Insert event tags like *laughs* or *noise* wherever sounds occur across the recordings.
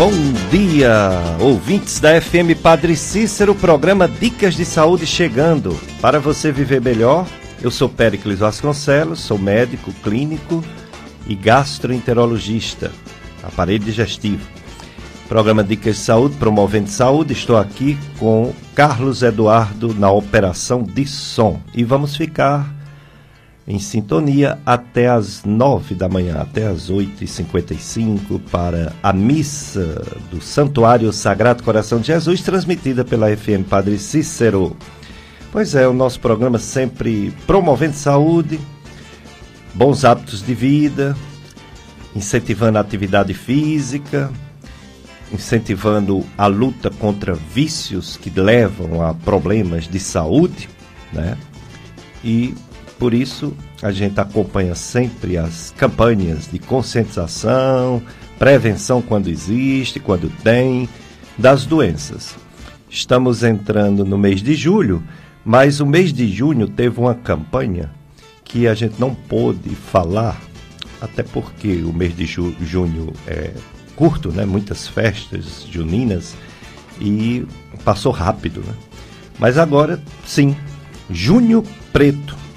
Bom dia, ouvintes da FM Padre Cícero, programa Dicas de Saúde chegando. Para você viver melhor, eu sou Péricles Vasconcelos, sou médico clínico e gastroenterologista, aparelho digestivo. Programa Dicas de Saúde, promovendo saúde. Estou aqui com Carlos Eduardo na operação de som e vamos ficar em sintonia até as nove da manhã, até as oito e cinquenta e cinco, para a missa do Santuário Sagrado Coração de Jesus, transmitida pela FM Padre Cícero. Pois é, o nosso programa sempre promovendo saúde, bons hábitos de vida, incentivando a atividade física, incentivando a luta contra vícios que levam a problemas de saúde, né? E por isso, a gente acompanha sempre as campanhas de conscientização, prevenção quando existe, quando tem, das doenças. Estamos entrando no mês de julho, mas o mês de junho teve uma campanha que a gente não pôde falar, até porque o mês de ju junho é curto, né? Muitas festas juninas e passou rápido, né? Mas agora, sim, Junho Preto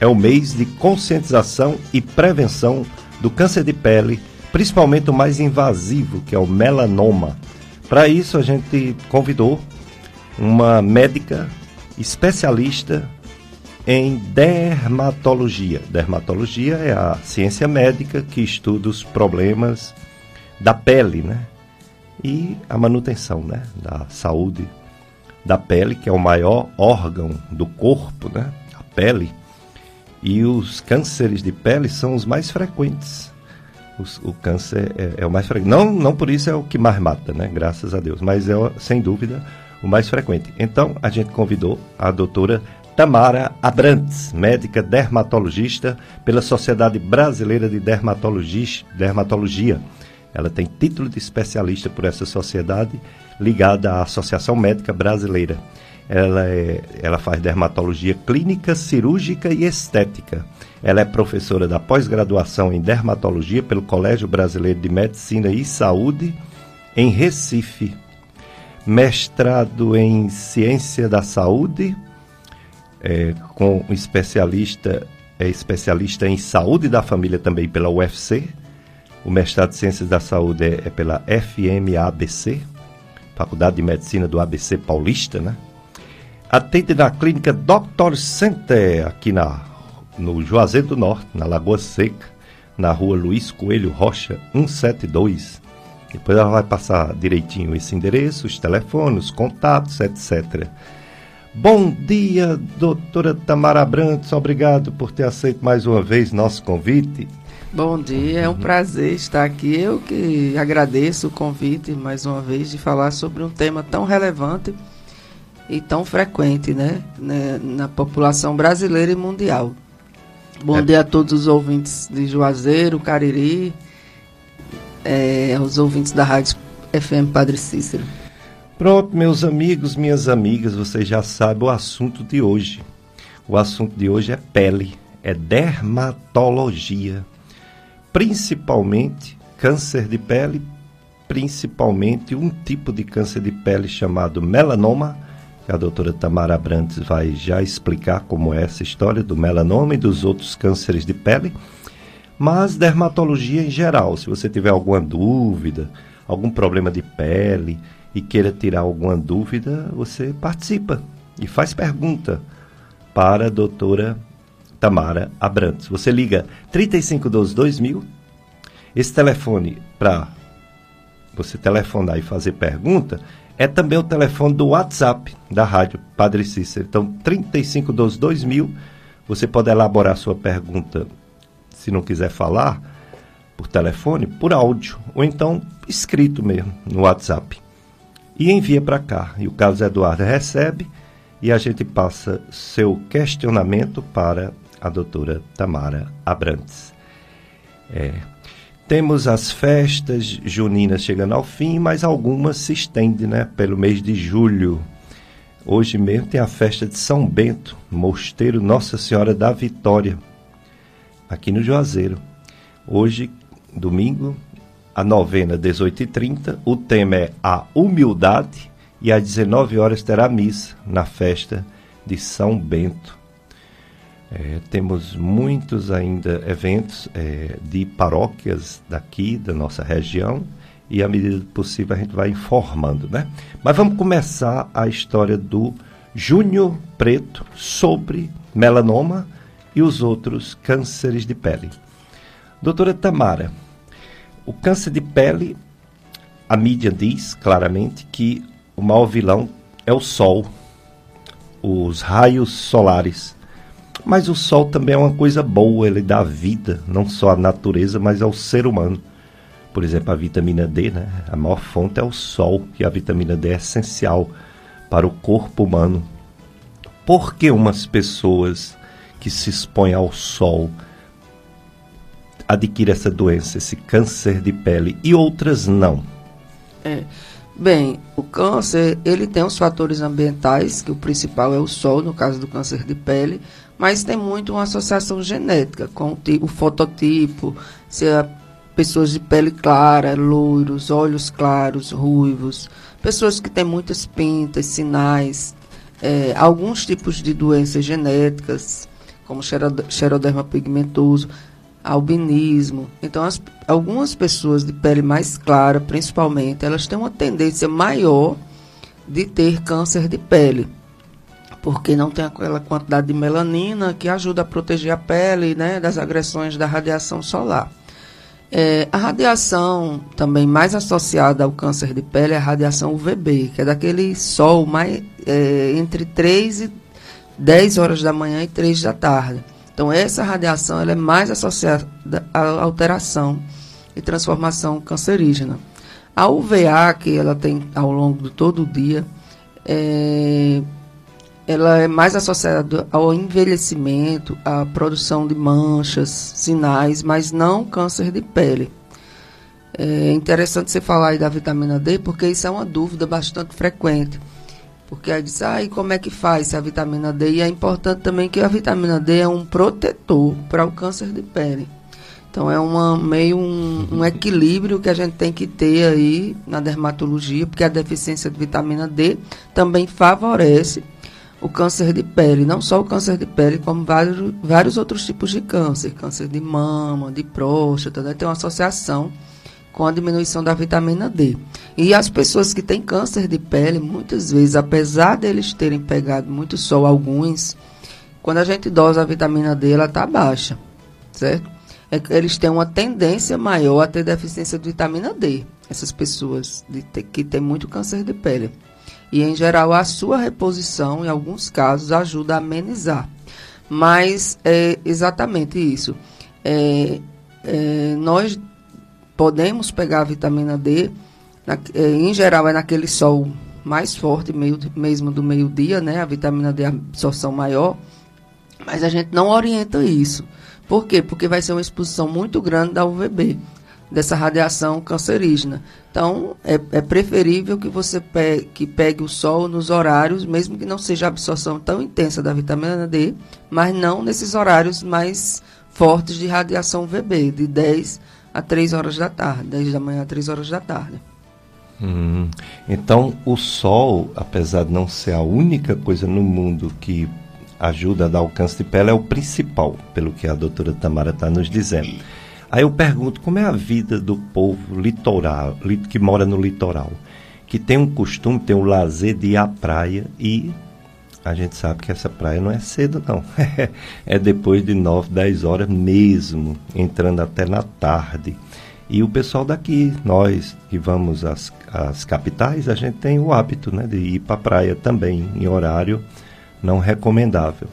é o mês de conscientização e prevenção do câncer de pele, principalmente o mais invasivo, que é o melanoma. Para isso, a gente convidou uma médica especialista em dermatologia. Dermatologia é a ciência médica que estuda os problemas da pele, né? E a manutenção, né? Da saúde da pele, que é o maior órgão do corpo, né? A pele e os cânceres de pele são os mais frequentes. Os, o câncer é, é, o mais frequente. Não, não por isso é o que mais mata, né? Graças a Deus. Mas é, sem dúvida, o mais frequente. Então, a gente convidou a doutora Tamara Abrantes, médica dermatologista pela Sociedade Brasileira de Dermatologia. Ela tem título de especialista por essa sociedade ligada à Associação Médica Brasileira. Ela, é, ela faz dermatologia clínica, cirúrgica e estética. Ela é professora da pós-graduação em dermatologia pelo Colégio Brasileiro de Medicina e Saúde em Recife. Mestrado em Ciência da Saúde, é, com especialista, é especialista em Saúde da Família também pela UFC. O mestrado de Ciências da Saúde é, é pela FMABC, Faculdade de Medicina do ABC Paulista, né? Atende na clínica Dr. Center, aqui na, no Juazeiro do Norte, na Lagoa Seca, na rua Luiz Coelho Rocha, 172. Depois ela vai passar direitinho esse endereço, os telefones, os contatos, etc. Bom dia, doutora Tamara Brantes, obrigado por ter aceito mais uma vez nosso convite. Bom dia, é um prazer estar aqui. Eu que agradeço o convite mais uma vez de falar sobre um tema tão relevante e tão frequente né, né, na população brasileira e mundial. Bom é. dia a todos os ouvintes de Juazeiro, Cariri, é, aos ouvintes da Rádio FM Padre Cícero. Pronto, meus amigos, minhas amigas, vocês já sabem o assunto de hoje. O assunto de hoje é pele, é dermatologia. Principalmente câncer de pele, principalmente um tipo de câncer de pele chamado melanoma a doutora Tamara Abrantes vai já explicar como é essa história do melanoma e dos outros cânceres de pele, mas dermatologia em geral. Se você tiver alguma dúvida, algum problema de pele e queira tirar alguma dúvida, você participa e faz pergunta para a doutora Tamara Abrantes. Você liga 3512 2000, esse telefone para você telefonar e fazer pergunta é também o telefone do WhatsApp da rádio Padre Cícero. Então, 3512 2000, você pode elaborar sua pergunta, se não quiser falar, por telefone, por áudio, ou então escrito mesmo no WhatsApp. E envia para cá. E o Carlos Eduardo recebe e a gente passa seu questionamento para a doutora Tamara Abrantes. É, temos as festas juninas chegando ao fim, mas algumas se estendem né, pelo mês de julho. Hoje mesmo tem a festa de São Bento, Mosteiro Nossa Senhora da Vitória, aqui no Juazeiro. Hoje, domingo, a novena 18h30. O tema é a humildade. E às 19 horas terá missa na festa de São Bento. É, temos muitos ainda eventos é, de paróquias daqui, da nossa região, e à medida do possível a gente vai informando, né? Mas vamos começar a história do Júnior Preto sobre melanoma e os outros cânceres de pele. Doutora Tamara, o câncer de pele, a mídia diz claramente que o maior vilão é o sol, os raios solares. Mas o sol também é uma coisa boa, ele dá vida, não só à natureza, mas ao ser humano. Por exemplo, a vitamina D, né? A maior fonte é o sol, e a vitamina D é essencial para o corpo humano. Por que umas pessoas que se expõem ao sol adquire essa doença, esse câncer de pele, e outras não? É. Bem, o câncer, ele tem os fatores ambientais, que o principal é o sol, no caso do câncer de pele, mas tem muito uma associação genética com o, o fototipo, se é pessoas de pele clara, loiros, olhos claros, ruivos, pessoas que têm muitas pintas, sinais, é, alguns tipos de doenças genéticas, como xeroderma pigmentoso, albinismo. Então, as, algumas pessoas de pele mais clara, principalmente, elas têm uma tendência maior de ter câncer de pele, porque não tem aquela quantidade de melanina que ajuda a proteger a pele né, das agressões da radiação solar. É, a radiação também mais associada ao câncer de pele é a radiação UVB, que é daquele sol mais, é, entre 3 e 10 horas da manhã e 3 da tarde. Então, essa radiação ela é mais associada à alteração e transformação cancerígena. A UVA, que ela tem ao longo de todo o dia, é, ela é mais associada ao envelhecimento, à produção de manchas, sinais, mas não câncer de pele. É interessante você falar aí da vitamina D, porque isso é uma dúvida bastante frequente. Porque aí diz, ah, e como é que faz a vitamina D? E é importante também que a vitamina D é um protetor para o câncer de pele. Então é uma, meio um, um, equilíbrio que a gente tem que ter aí na dermatologia, porque a deficiência de vitamina D também favorece o câncer de pele. Não só o câncer de pele, como vários, vários outros tipos de câncer. Câncer de mama, de próstata, né? tem uma associação com a diminuição da vitamina D. E as pessoas que têm câncer de pele, muitas vezes, apesar deles terem pegado muito sol, alguns, quando a gente dosa a vitamina D, ela está baixa, certo? É, eles têm uma tendência maior a ter deficiência de vitamina D, essas pessoas de que têm muito câncer de pele. E, em geral, a sua reposição, em alguns casos, ajuda a amenizar. Mas é exatamente isso. É, é, nós podemos pegar a vitamina D, na, eh, em geral é naquele sol mais forte, meio, mesmo do meio-dia, né? A vitamina D, a absorção maior, mas a gente não orienta isso. Por quê? Porque vai ser uma exposição muito grande da UVB, dessa radiação cancerígena. Então, é, é preferível que você pegue, que pegue o sol nos horários, mesmo que não seja a absorção tão intensa da vitamina D, mas não nesses horários mais fortes de radiação UVB, de 10 a 3 horas da tarde, 10 da manhã a 3 horas da tarde. Hum, então, o sol, apesar de não ser a única coisa no mundo que ajuda a dar alcance de pele, é o principal, pelo que a doutora Tamara está nos dizendo. Aí eu pergunto, como é a vida do povo litoral, que mora no litoral, que tem um costume, tem um lazer de ir à praia e a gente sabe que essa praia não é cedo, não. *laughs* é depois de 9, 10 horas mesmo, entrando até na tarde. E o pessoal daqui, nós que vamos às, às capitais, a gente tem o hábito né, de ir para a praia também, em horário não recomendável.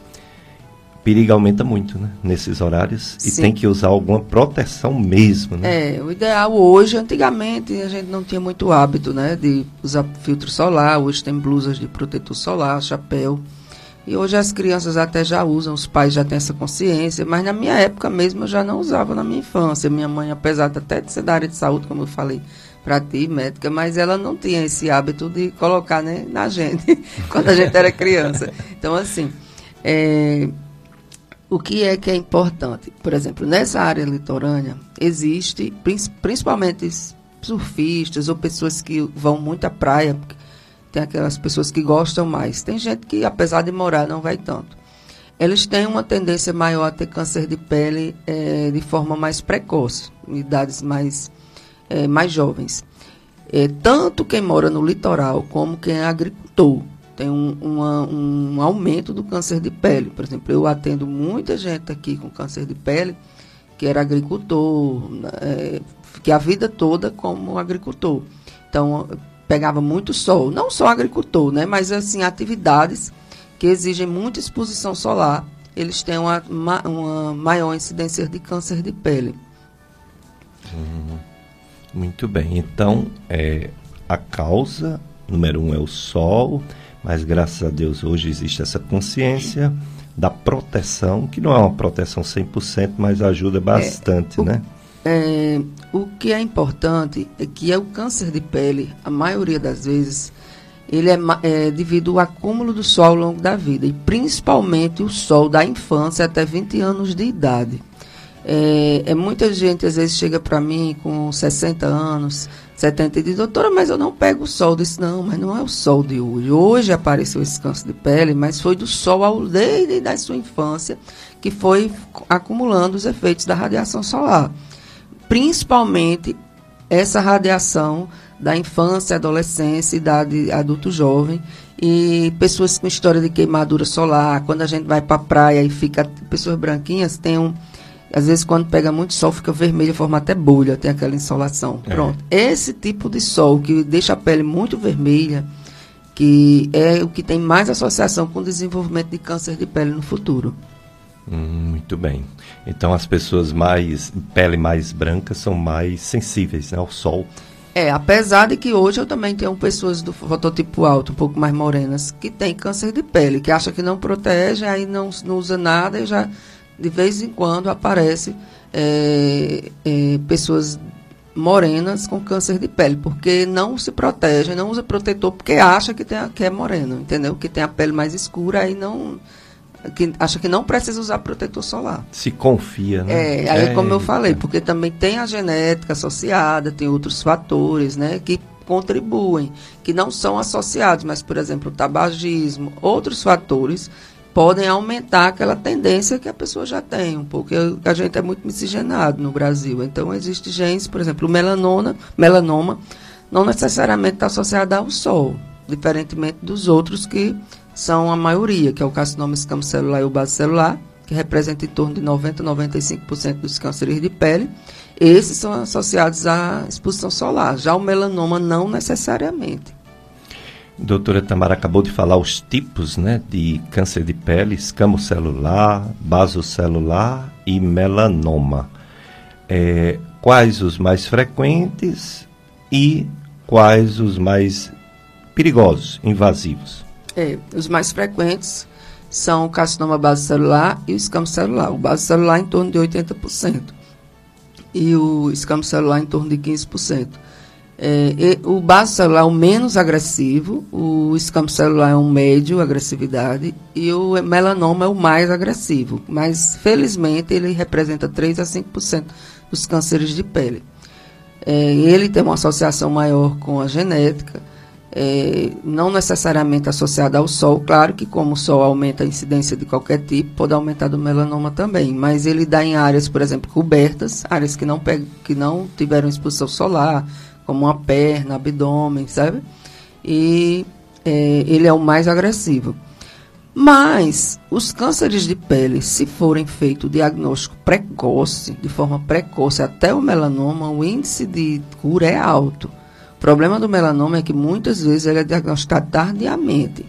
Perigo aumenta muito né, nesses horários Sim. e tem que usar alguma proteção mesmo. Né? É, o ideal hoje, antigamente a gente não tinha muito hábito né, de usar filtro solar, hoje tem blusas de protetor solar, chapéu. E hoje as crianças até já usam, os pais já têm essa consciência, mas na minha época mesmo eu já não usava na minha infância. Minha mãe, apesar de até de ser da área de saúde, como eu falei para ti, médica, mas ela não tinha esse hábito de colocar né, na gente *laughs* quando a gente era criança. Então, assim, é, o que é que é importante? Por exemplo, nessa área litorânea, existe, principalmente surfistas ou pessoas que vão muito à praia, tem aquelas pessoas que gostam mais. Tem gente que, apesar de morar, não vai tanto. Eles têm uma tendência maior a ter câncer de pele é, de forma mais precoce, em idades mais, é, mais jovens. É, tanto quem mora no litoral como quem é agricultor tem um, um aumento do câncer de pele. Por exemplo, eu atendo muita gente aqui com câncer de pele que era agricultor, é, que a vida toda como agricultor. Então, pegava muito sol, não só agricultor, né, mas assim, atividades que exigem muita exposição solar, eles têm uma, uma maior incidência de câncer de pele. Hum, muito bem. Então, é, a causa número um é o sol, mas graças a Deus hoje existe essa consciência da proteção, que não é uma proteção 100%, mas ajuda bastante, é, o, né? É, o que é importante é que é o câncer de pele, a maioria das vezes, ele é, é, devido ao acúmulo do sol ao longo da vida, e principalmente o sol da infância até 20 anos de idade. É, é muita gente às vezes chega para mim com 60 anos, 70 e diz, doutora, mas eu não pego o sol. Eu disse, não, mas não é o sol de hoje. Hoje apareceu esse câncer de pele, mas foi do sol ao, desde a sua infância que foi acumulando os efeitos da radiação solar. Principalmente essa radiação da infância, adolescência, idade adulto jovem e pessoas com história de queimadura solar. Quando a gente vai para a praia e fica pessoas branquinhas, tem um às vezes, quando pega muito sol, fica vermelho, forma até bolha, tem aquela insolação. É. Pronto. Esse tipo de sol que deixa a pele muito vermelha, que é o que tem mais associação com o desenvolvimento de câncer de pele no futuro. Hum, muito bem. Então, as pessoas mais pele mais branca são mais sensíveis né, ao sol. É, apesar de que hoje eu também tenho pessoas do fototipo alto, um pouco mais morenas, que têm câncer de pele, que acha que não protege, aí não, não usa nada e já de vez em quando aparece é, é, pessoas morenas com câncer de pele, porque não se protege, não usa protetor, porque acha que, tem, que é moreno, entendeu? Que tem a pele mais escura, aí não. Que acha que não precisa usar protetor solar. Se confia, né? É, aí é, como eu falei, porque também tem a genética associada, tem outros fatores, né, que contribuem, que não são associados, mas, por exemplo, o tabagismo, outros fatores podem aumentar aquela tendência que a pessoa já tem pouco. a gente é muito miscigenado no Brasil. Então, existe genes, por exemplo, o melanoma, melanoma não necessariamente está associado ao sol, diferentemente dos outros que são a maioria, que é o carcinoma escamocelular e o basocelular, que representa em torno de 90 a 95% dos cânceres de pele. Esses são associados à exposição solar. Já o melanoma não necessariamente. Doutora Tamara acabou de falar os tipos né, de câncer de pele, escamocelular, basocelular e melanoma. É, quais os mais frequentes e quais os mais perigosos, invasivos? É, os mais frequentes são o carcinoma basocelular e o escamocelular. O basocelular em torno de 80% e o escamocelular em torno de 15%. É, o baço celular é o menos agressivo, o escampo celular é um médio agressividade e o melanoma é o mais agressivo. Mas, felizmente, ele representa 3 a 5% dos cânceres de pele. É, ele tem uma associação maior com a genética, é, não necessariamente associada ao sol. Claro que, como o sol aumenta a incidência de qualquer tipo, pode aumentar do melanoma também. Mas ele dá em áreas, por exemplo, cobertas, áreas que não, que não tiveram exposição solar como uma perna, abdômen, sabe? E é, ele é o mais agressivo. Mas os cânceres de pele, se forem feito diagnóstico precoce, de forma precoce, até o melanoma, o índice de cura é alto. O problema do melanoma é que muitas vezes ele é diagnosticado tardiamente.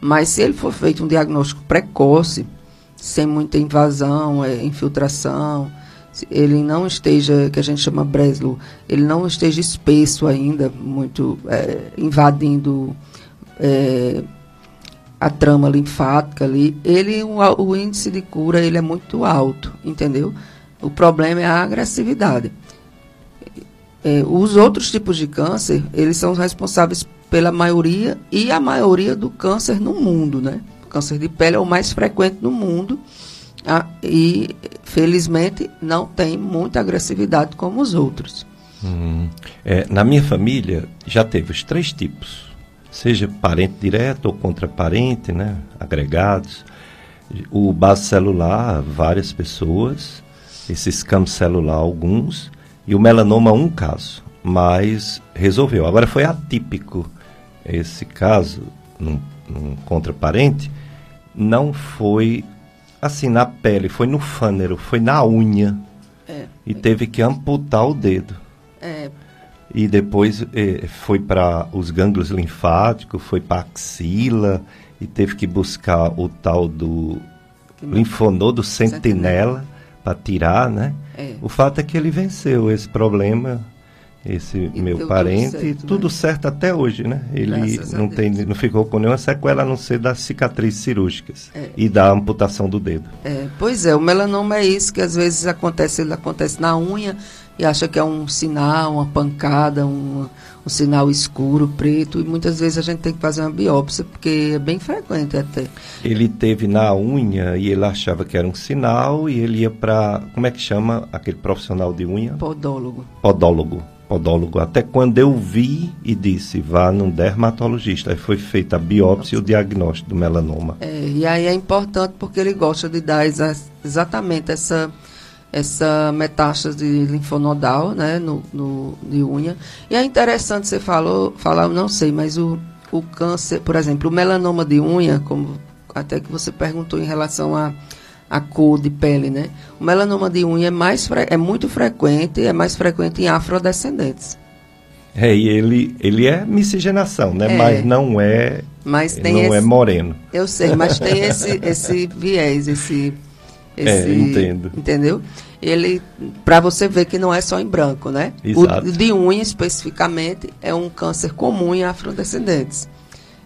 Mas se ele for feito um diagnóstico precoce, sem muita invasão, é, infiltração, ele não esteja, que a gente chama Breslow, ele não esteja espesso ainda, muito é, invadindo é, a trama linfática ali, ele, o, o, índice de cura ele é muito alto, entendeu? O problema é a agressividade. É, os outros tipos de câncer, eles são responsáveis pela maioria e a maioria do câncer no mundo, né? O câncer de pele é o mais frequente no mundo ah, e, felizmente, não tem muita agressividade como os outros. Hum, é, na minha família já teve os três tipos, seja parente direto ou contra parente, né, agregados. O base celular, várias pessoas, esse escampo celular, alguns, e o melanoma, um caso, mas resolveu. Agora foi atípico esse caso, num, num contraparente, não foi assim na pele, foi no fânero, foi na unha. É. E teve que amputar o dedo. É. E depois eh, foi para os gânglios linfáticos, foi para axila e teve que buscar o tal do linfonodo sentinela para tirar, né? É. O fato é que ele venceu esse problema, esse e meu parente, tudo certo, tudo né? certo até hoje, né? Ele não, tem, não ficou com nenhuma sequela a não ser das cicatrizes cirúrgicas é. e da amputação do dedo. É, pois é, o melanoma é isso que às vezes acontece, ele acontece na unha e acha que é um sinal, uma pancada, um, um sinal escuro, preto, e muitas vezes a gente tem que fazer uma biópsia, porque é bem frequente até. Ele teve na unha e ele achava que era um sinal e ele ia para, como é que chama aquele profissional de unha? Podólogo. Podólogo. Podólogo. Até quando eu vi e disse, vá num dermatologista. Aí foi feita a biópsia e o diagnóstico do melanoma. É, e aí é importante porque ele gosta de dar exa exatamente essa essa metástase linfonodal, né, no, no, de unha. E é interessante você falou, falar, não sei, mas o, o câncer, por exemplo, o melanoma de unha, como até que você perguntou em relação a a cor de pele, né? O melanoma de unha é mais é muito frequente, é mais frequente em afrodescendentes. É, e ele, ele é miscigenação, né? É, mas não é mas tem não esse, é moreno. Eu sei, mas tem *laughs* esse, esse viés, esse esse, é, entendo. Entendeu? Ele, para você ver que não é só em branco, né? Exato. O de unha, especificamente, é um câncer comum em afrodescendentes.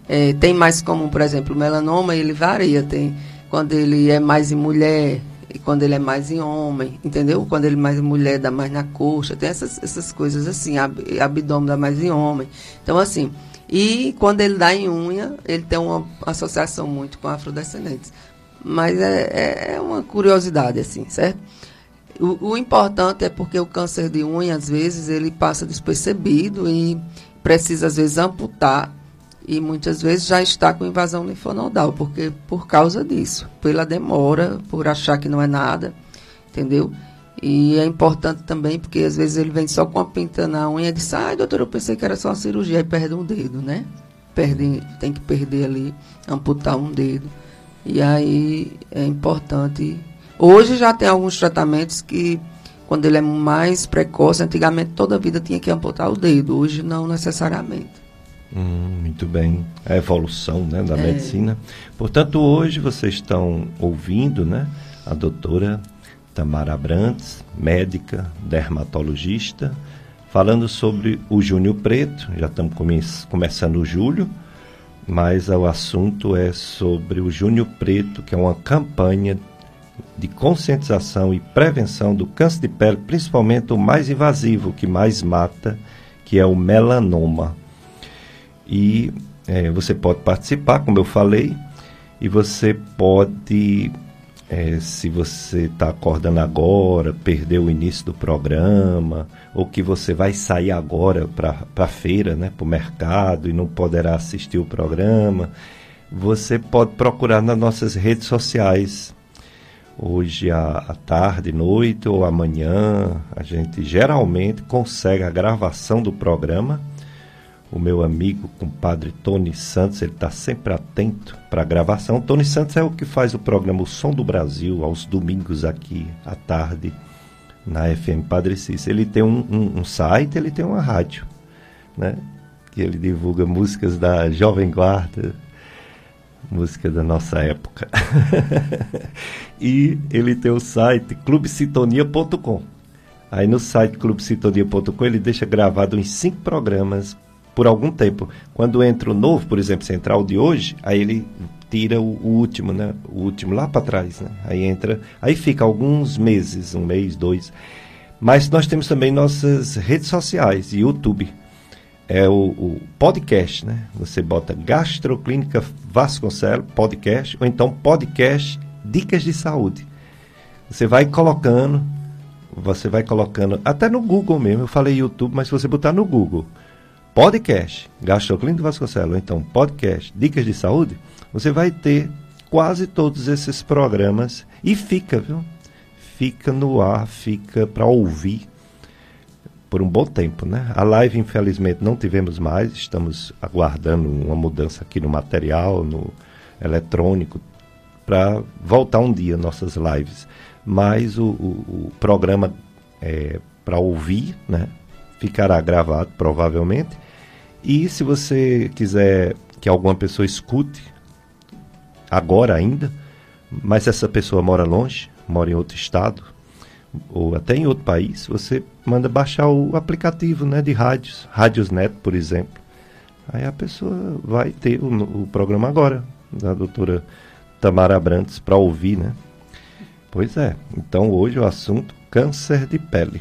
É, tem mais comum, por exemplo, o melanoma, ele varia. Tem quando ele é mais em mulher e quando ele é mais em homem, entendeu? Quando ele é mais em mulher, dá mais na coxa. Tem essas, essas coisas assim. Ab, abdômen dá mais em homem. Então, assim... E quando ele dá em unha, ele tem uma associação muito com afrodescendentes. Mas é, é, é uma curiosidade, assim, certo? O, o, importante é porque o câncer de unha, às vezes, ele passa despercebido e precisa, às vezes, amputar. E muitas vezes já está com invasão linfonodal, porque por causa disso, pela demora, por achar que não é nada, entendeu? E é importante também, porque às vezes ele vem só com a pinta na unha e diz, ai, doutor, eu pensei que era só uma cirurgia, e perde um dedo, né? Perde, tem que perder ali, amputar um dedo. E aí é importante. Hoje já tem alguns tratamentos que, quando ele é mais precoce, antigamente toda a vida tinha que amputar o dedo, hoje não necessariamente. Hum, muito bem. A evolução né, da é. medicina. Portanto, hoje vocês estão ouvindo né, a doutora Tamara Brantes, médica, dermatologista, falando sobre o Júnior Preto. Já estamos come começando o julho mas o assunto é sobre o Júnior Preto, que é uma campanha de conscientização e prevenção do câncer de pele, principalmente o mais invasivo, que mais mata, que é o melanoma. E é, você pode participar, como eu falei, e você pode é, se você está acordando agora, perdeu o início do programa, ou que você vai sair agora para a feira, né, para o mercado e não poderá assistir o programa, você pode procurar nas nossas redes sociais. Hoje à, à tarde, noite ou amanhã, a gente geralmente consegue a gravação do programa o meu amigo, compadre Tony Santos, ele está sempre atento para a gravação. Tony Santos é o que faz o programa O Som do Brasil, aos domingos aqui à tarde, na FM Padre Cícero. Ele tem um, um, um, site, ele tem uma rádio, né? Que ele divulga músicas da Jovem Guarda, música da nossa época. *laughs* e ele tem o site clubesintonia.com. Aí no site clubesintonia.com ele deixa gravado uns cinco programas por algum tempo. Quando entra o novo, por exemplo, central de hoje, aí ele tira o, o último, né? O último lá para trás, né? Aí entra, aí fica alguns meses, um mês, dois. Mas nós temos também nossas redes sociais, YouTube. É o, o podcast, né? Você bota Gastroclínica Vasconcelos, podcast, ou então podcast Dicas de Saúde. Você vai colocando, você vai colocando, até no Google mesmo, eu falei YouTube, mas se você botar no Google, podcast, Gastroclínico Vasconcelos, ou então podcast, Dicas de Saúde, você vai ter quase todos esses programas e fica, viu? Fica no ar, fica para ouvir por um bom tempo, né? A live, infelizmente, não tivemos mais, estamos aguardando uma mudança aqui no material, no eletrônico, para voltar um dia nossas lives. Mas o, o, o programa é para ouvir, né? Ficará gravado, provavelmente. E se você quiser que alguma pessoa escute, agora ainda, mas essa pessoa mora longe, mora em outro estado, ou até em outro país, você manda baixar o aplicativo né, de rádios, Rádiosnet, por exemplo. Aí a pessoa vai ter o, o programa agora, da doutora Tamara Abrantes, para ouvir, né? Pois é, então hoje o assunto câncer de pele.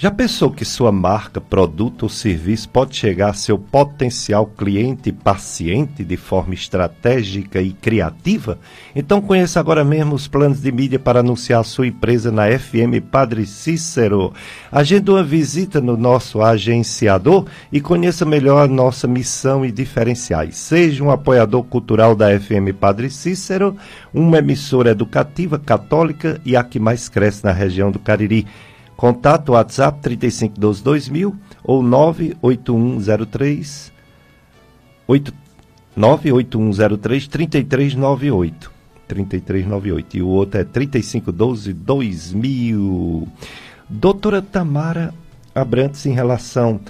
Já pensou que sua marca, produto ou serviço pode chegar a seu potencial cliente paciente de forma estratégica e criativa? Então conheça agora mesmo os planos de mídia para anunciar sua empresa na FM Padre Cícero. Agenda uma visita no nosso agenciador e conheça melhor a nossa missão e diferenciais. Seja um apoiador cultural da FM Padre Cícero, uma emissora educativa católica e a que mais cresce na região do Cariri. Contato WhatsApp 3512 2000 ou 98103 8, 98103 3398. 3398 e o outro é 3512 2000. Doutora Tamara Abrantes, em relação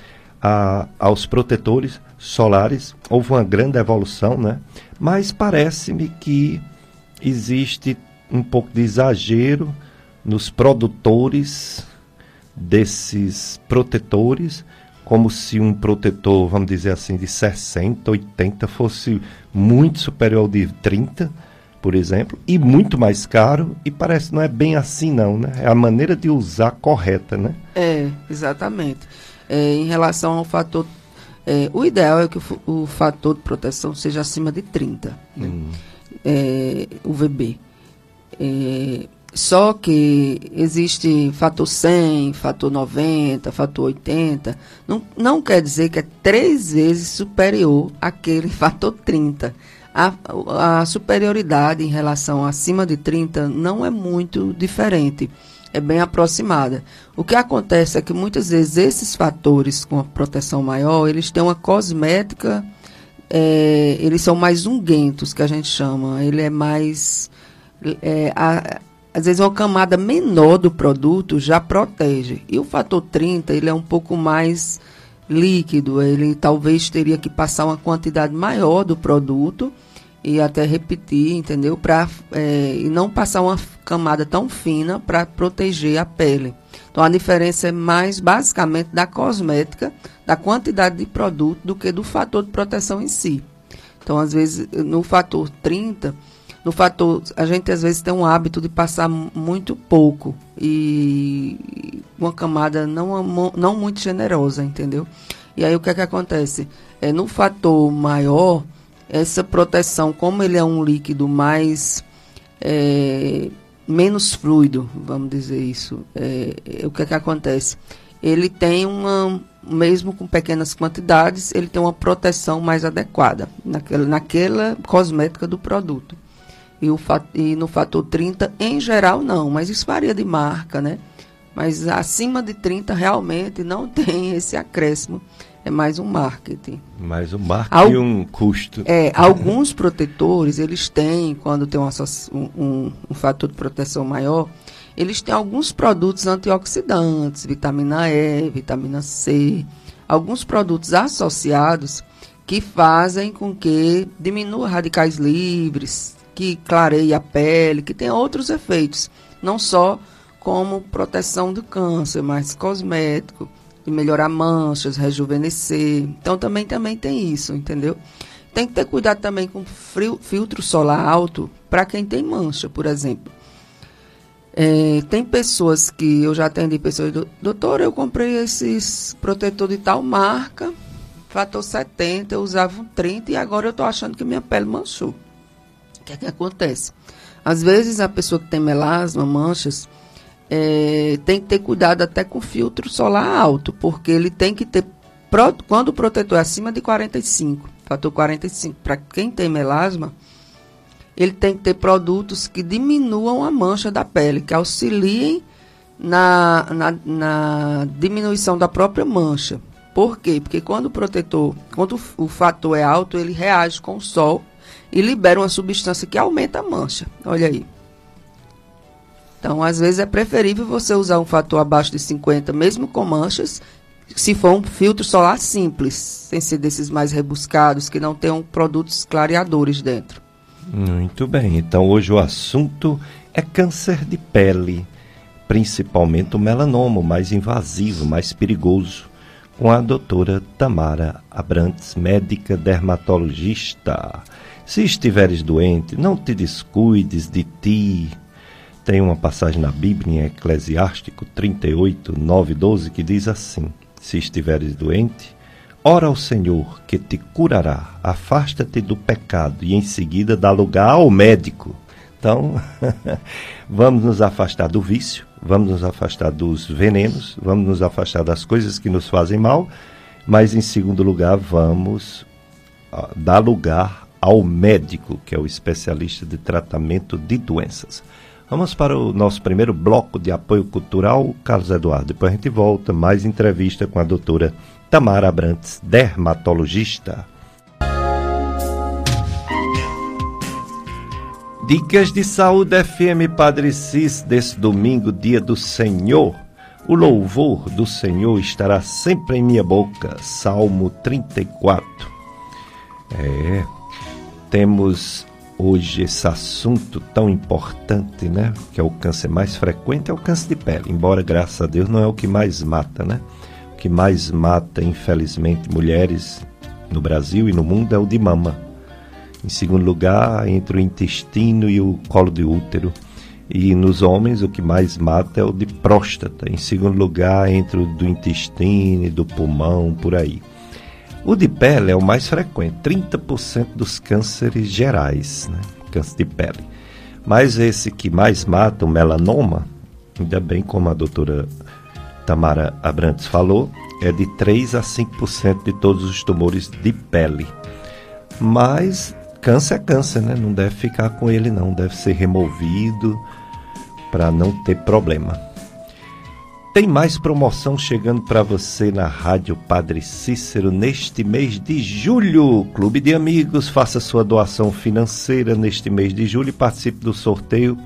a, aos protetores solares, houve uma grande evolução, né? Mas parece-me que existe um pouco de exagero nos produtores desses protetores, como se um protetor, vamos dizer assim, de 60, 80 fosse muito superior ao de 30, por exemplo, e muito mais caro, e parece não é bem assim não, né? É a maneira de usar correta, né? É, exatamente. É, em relação ao fator, é, o ideal é que o, o, fator de proteção seja acima de 30, né? Hum. É, o VB. Só que existe fator 100, fator 90, fator 80. Não, não quer dizer que é três vezes superior àquele *laughs* fator 30. A, a superioridade em relação acima de 30 não é muito diferente. É bem aproximada. O que acontece é que muitas vezes esses fatores com a proteção maior, eles têm uma cosmética, é, eles são mais unguentos, que a gente chama. Ele é mais... É, a, às vezes uma camada menor do produto já protege. E o fator 30, ele é um pouco mais líquido, ele talvez teria que passar uma quantidade maior do produto e até repetir, entendeu? Pra, é, e não passar uma camada tão fina para proteger a pele. Então a diferença é mais basicamente da cosmética, da quantidade de produto, do que do fator de proteção em si. Então, às vezes, no fator 30, no fator, a gente às vezes tem um hábito de passar muito pouco e uma camada não, não muito generosa, entendeu? E aí o que é que acontece? É, no fator maior, essa proteção, como ele é um líquido mais é, menos fluido, vamos dizer isso, é, é, o que é que acontece? Ele tem uma, mesmo com pequenas quantidades, ele tem uma proteção mais adequada naquela, naquela cosmética do produto e, o, e no fator 30, em geral, não, mas isso varia de marca, né? Mas acima de 30 realmente não *laughs* tem esse acréscimo. É mais um marketing. Mais um marketing e um custo. É, alguns protetores, eles têm, quando tem um, um, um fator de proteção maior, eles têm alguns produtos antioxidantes, vitamina E, vitamina C, alguns produtos associados que fazem com que diminua radicais livres, que clareia a pele, que tem outros efeitos, não só como proteção do câncer, mas cosmético, de melhorar manchas, rejuvenescer. Então também também tem isso, entendeu? Tem que ter cuidado também com frio, filtro solar alto para quem tem mancha, por exemplo. É, tem pessoas que eu já atendi pessoas, doutor, eu comprei esses protetor de tal marca, fator 70, eu usava um 30 e agora eu estou achando que minha pele manchou que é que acontece? Às vezes a pessoa que tem melasma, manchas, é, tem que ter cuidado até com filtro solar alto, porque ele tem que ter, quando o protetor é acima de 45, fator 45, para quem tem melasma, ele tem que ter produtos que diminuam a mancha da pele, que auxiliem na, na, na diminuição da própria mancha. Por quê? Porque quando o protetor, quando o fator é alto, ele reage com o sol e libera uma substância que aumenta a mancha. Olha aí. Então, às vezes é preferível você usar um fator abaixo de 50, mesmo com manchas, se for um filtro solar simples, sem ser desses mais rebuscados, que não tenham produtos clareadores dentro. Muito bem. Então, hoje o assunto é câncer de pele, principalmente o melanoma, mais invasivo, mais perigoso com a doutora Tamara Abrantes, médica dermatologista. Se estiveres doente, não te descuides de ti. Tem uma passagem na Bíblia, em Eclesiástico 38, 9 12, que diz assim: Se estiveres doente, ora ao Senhor, que te curará. Afasta-te do pecado e em seguida dá lugar ao médico. Então, *laughs* vamos nos afastar do vício, vamos nos afastar dos venenos, vamos nos afastar das coisas que nos fazem mal, mas em segundo lugar, vamos uh, dar lugar ao médico, que é o especialista de tratamento de doenças. Vamos para o nosso primeiro bloco de apoio cultural, Carlos Eduardo. Depois a gente volta, mais entrevista com a doutora Tamara Abrantes, dermatologista. Dicas de Saúde FM Padre Cis desse domingo, dia do Senhor. O louvor do Senhor estará sempre em minha boca. Salmo 34. É, temos hoje esse assunto tão importante, né? Que é o câncer mais frequente, é o câncer de pele. Embora, graças a Deus, não é o que mais mata, né? O que mais mata, infelizmente, mulheres no Brasil e no mundo é o de mama em segundo lugar, entre o intestino e o colo de útero. E nos homens, o que mais mata é o de próstata. Em segundo lugar, entre o do intestino e do pulmão, por aí. O de pele é o mais frequente, 30% dos cânceres gerais, né? câncer de pele. Mas esse que mais mata, o melanoma, ainda bem como a doutora Tamara Abrantes falou, é de 3 a 5% de todos os tumores de pele. Mas câncer é câncer, né? Não deve ficar com ele, não. Deve ser removido para não ter problema. Tem mais promoção chegando para você na Rádio Padre Cícero neste mês de julho. Clube de Amigos, faça sua doação financeira neste mês de julho e participe do sorteio.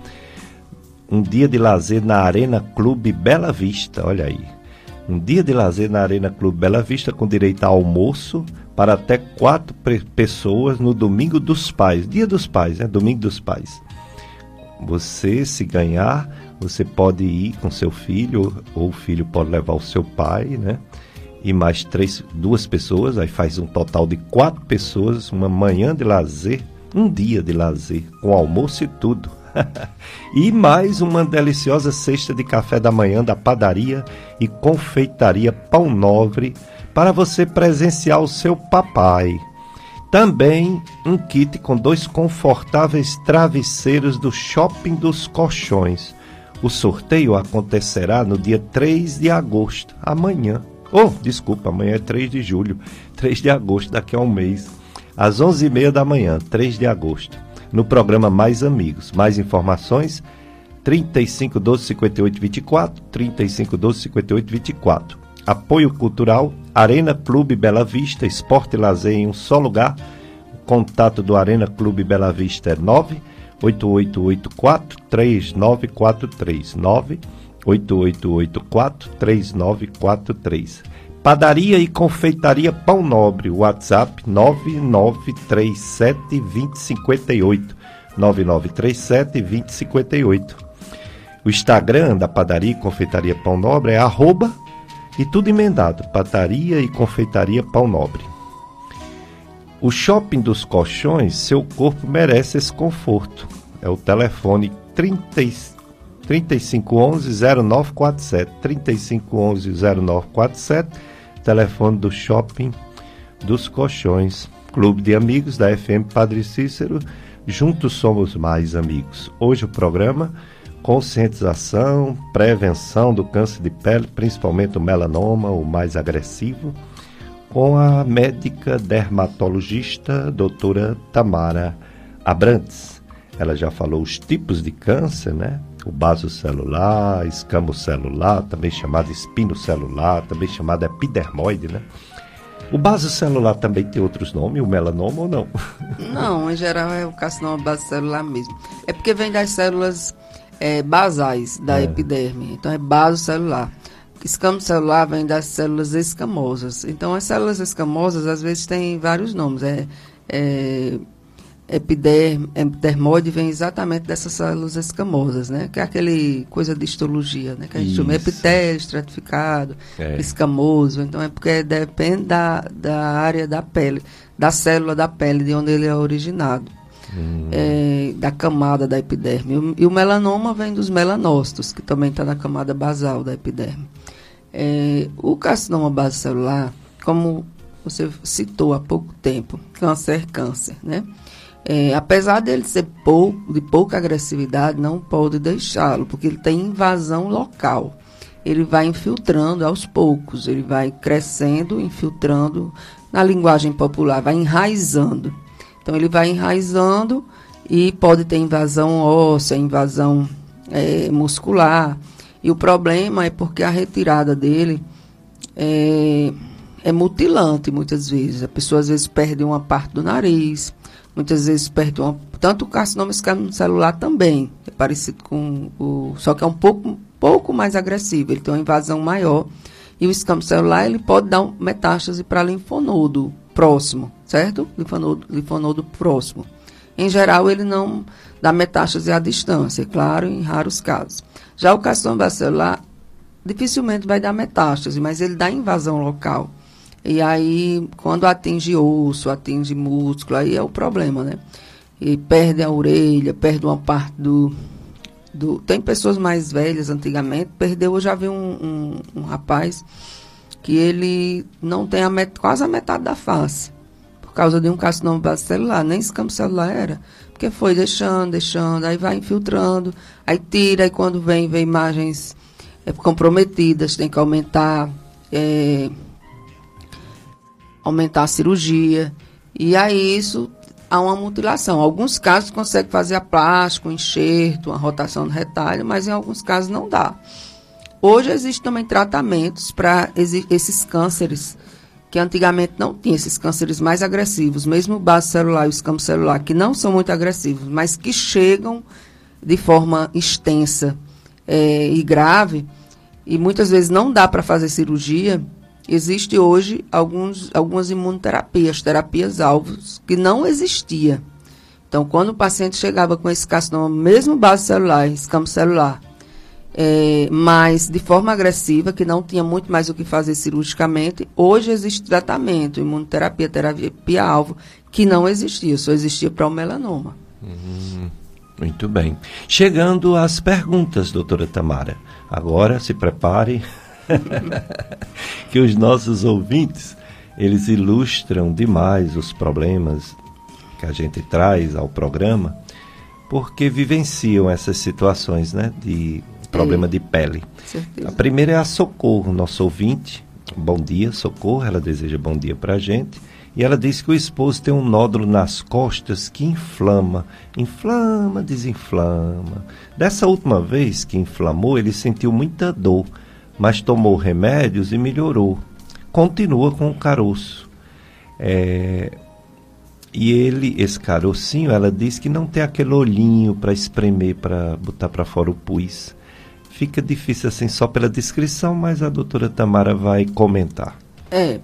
Um dia de lazer na Arena Clube Bela Vista, olha aí. Um dia de lazer na Arena Clube Bela Vista com direito a almoço, para até quatro pessoas no Domingo dos Pais, Dia dos Pais, né? Domingo dos Pais. Você, se ganhar, você pode ir com seu filho, ou o filho pode levar o seu pai, né? E mais três, duas pessoas, aí faz um total de quatro pessoas, uma manhã de lazer, um dia de lazer, com almoço e tudo. *laughs* e mais uma deliciosa cesta de café da manhã da padaria e confeitaria Pão Nobre para você presenciar o seu papai. Também um kit com dois confortáveis travesseiros do Shopping dos Colchões. O sorteio acontecerá no dia 3 de agosto, amanhã. Oh, desculpa, amanhã é 3 de julho, 3 de agosto, daqui a um mês, às 11h30 da manhã, 3 de agosto, no programa Mais Amigos. Mais informações, 35 12 58 24, 35 12 58 24. Apoio Cultural, Arena Clube Bela Vista, Esporte e Lazer em um só lugar. O contato do Arena Clube Bela Vista é 98884 3943 98884 3943. Padaria e Confeitaria Pão Nobre, WhatsApp 9937 2058 9937 2058. O Instagram da Padaria e Confeitaria Pão Nobre é arroba e tudo emendado: pataria e confeitaria Pau Nobre. O shopping dos colchões, seu corpo merece esse conforto. É o telefone 30, 3511 0947. 3511 0947, telefone do shopping dos colchões. Clube de Amigos da FM Padre Cícero. Juntos somos mais amigos. Hoje o programa conscientização, prevenção do câncer de pele, principalmente o melanoma, o mais agressivo, com a médica dermatologista doutora Tamara Abrantes. Ela já falou os tipos de câncer, né? O basocelular, escamocelular, também chamado espinocelular, também chamado epidermoide, né? O basocelular também tem outros nomes, o melanoma ou não? *laughs* Não, em geral é o carcinoma basocelular mesmo. É porque vem das células é, basais da é. epiderme, então é basocelular. Escamo celular vem das células escamosas. Então, as células escamosas, às vezes, têm vários nomes. É, é epiderm, epidermoide vem exatamente dessas células escamosas, né? Que é aquele coisa de histologia, né? Que a gente chama epitélio estratificado, é. escamoso. Então é porque depende da, da área da pele, da célula da pele, de onde ele é originado. Hum. É, da camada da epiderme. E o melanoma vem dos melanócitos, que também está na camada basal da epiderme. É, o carcinoma basocelular, como você citou há pouco tempo, câncer é câncer, né? É, apesar dele ser de pouca agressividade, não pode deixá-lo, porque ele tem invasão local. Ele vai infiltrando aos poucos, ele vai crescendo, infiltrando, na linguagem popular, vai enraizando. Então, ele vai enraizando e pode ter invasão óssea, invasão é, muscular. E o problema é porque a retirada dele é, é mutilante, muitas vezes. A pessoa, às vezes, perde uma parte do nariz, muitas vezes perde uma, tanto o carcinoma celular também, é parecido com o, só que é um pouco, pouco mais agressivo, ele tem uma invasão maior, e o escampo celular ele pode dar metástase para linfonodo próximo, certo? Linfonodo, linfonodo próximo. Em geral, ele não dá metástase à distância, é claro, em raros casos. Já o carcinoma celular dificilmente vai dar metástase, mas ele dá invasão local. E aí, quando atinge osso, atinge músculo, aí é o problema, né? E perde a orelha, perde uma parte do. do tem pessoas mais velhas antigamente, perdeu. Eu já vi um, um, um rapaz que ele não tem a met, quase a metade da face, por causa de um carcinoma base celular, nem esse campo celular era. Porque foi deixando, deixando, aí vai infiltrando, aí tira, aí quando vem, vem imagens é, comprometidas, tem que aumentar. É, aumentar a cirurgia. E aí isso há uma mutilação. Alguns casos consegue fazer a plástico, um enxerto, uma rotação do retalho, mas em alguns casos não dá. Hoje existem também tratamentos para esses cânceres que antigamente não tinha, esses cânceres mais agressivos, mesmo o base celular e o escampo celular, que não são muito agressivos, mas que chegam de forma extensa é, e grave, e muitas vezes não dá para fazer cirurgia, Existe hoje alguns, algumas imunoterapias, terapias alvos, que não existia. Então, quando o paciente chegava com esse carcinoma, mesmo base celular, escampo celular, é, mas de forma agressiva, que não tinha muito mais o que fazer cirurgicamente, hoje existe tratamento, imunoterapia, terapia alvo, que não existia, só existia para o melanoma. Hum, muito bem. Chegando às perguntas, doutora Tamara. Agora se prepare *laughs* que os nossos ouvintes, eles ilustram demais os problemas que a gente traz ao programa, porque vivenciam essas situações, né, de problema de pele. Certeza. A primeira é a Socorro, nosso ouvinte. Bom dia, Socorro. Ela deseja bom dia para a gente. E ela diz que o esposo tem um nódulo nas costas que inflama, inflama, desinflama. Dessa última vez que inflamou, ele sentiu muita dor mas tomou remédios e melhorou. Continua com o caroço. É, e ele, esse carocinho, ela diz que não tem aquele olhinho para espremer, para botar para fora o pus. Fica difícil assim só pela descrição, mas a doutora Tamara vai comentar. É,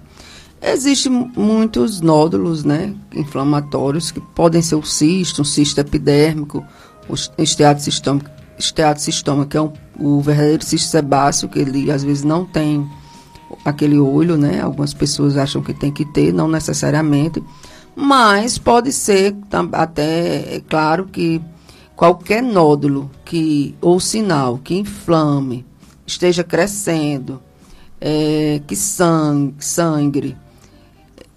Existem muitos nódulos né, inflamatórios que podem ser o cisto, um cisto epidérmico, o esteatocistoma, esteatocistoma que é um o verdadeiro cisto sebáceo, que ele às vezes não tem aquele olho, né? Algumas pessoas acham que tem que ter, não necessariamente. Mas pode ser até, é claro que qualquer nódulo que ou sinal que inflame, esteja crescendo, é, que sangue, sangre,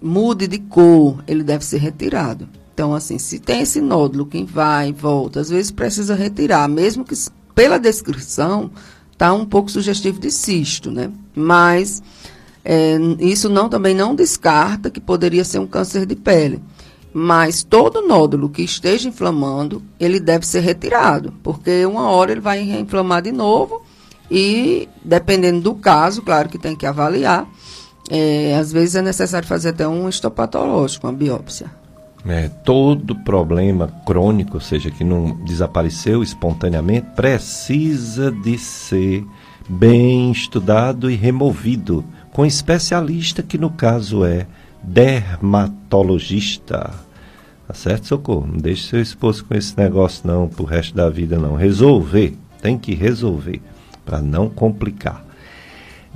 mude de cor, ele deve ser retirado. Então, assim, se tem esse nódulo que vai e volta, às vezes precisa retirar, mesmo que pela descrição, está um pouco sugestivo de cisto, né? Mas é, isso não também não descarta que poderia ser um câncer de pele. Mas todo nódulo que esteja inflamando, ele deve ser retirado, porque uma hora ele vai inflamar de novo e, dependendo do caso, claro que tem que avaliar, é, às vezes é necessário fazer até um histopatológico, uma biópsia. É, todo problema crônico, ou seja, que não desapareceu espontaneamente, precisa de ser bem estudado e removido com especialista que no caso é dermatologista. Tá certo, Socorro? Não deixe seu esposo com esse negócio não pro resto da vida não. Resolver, tem que resolver para não complicar.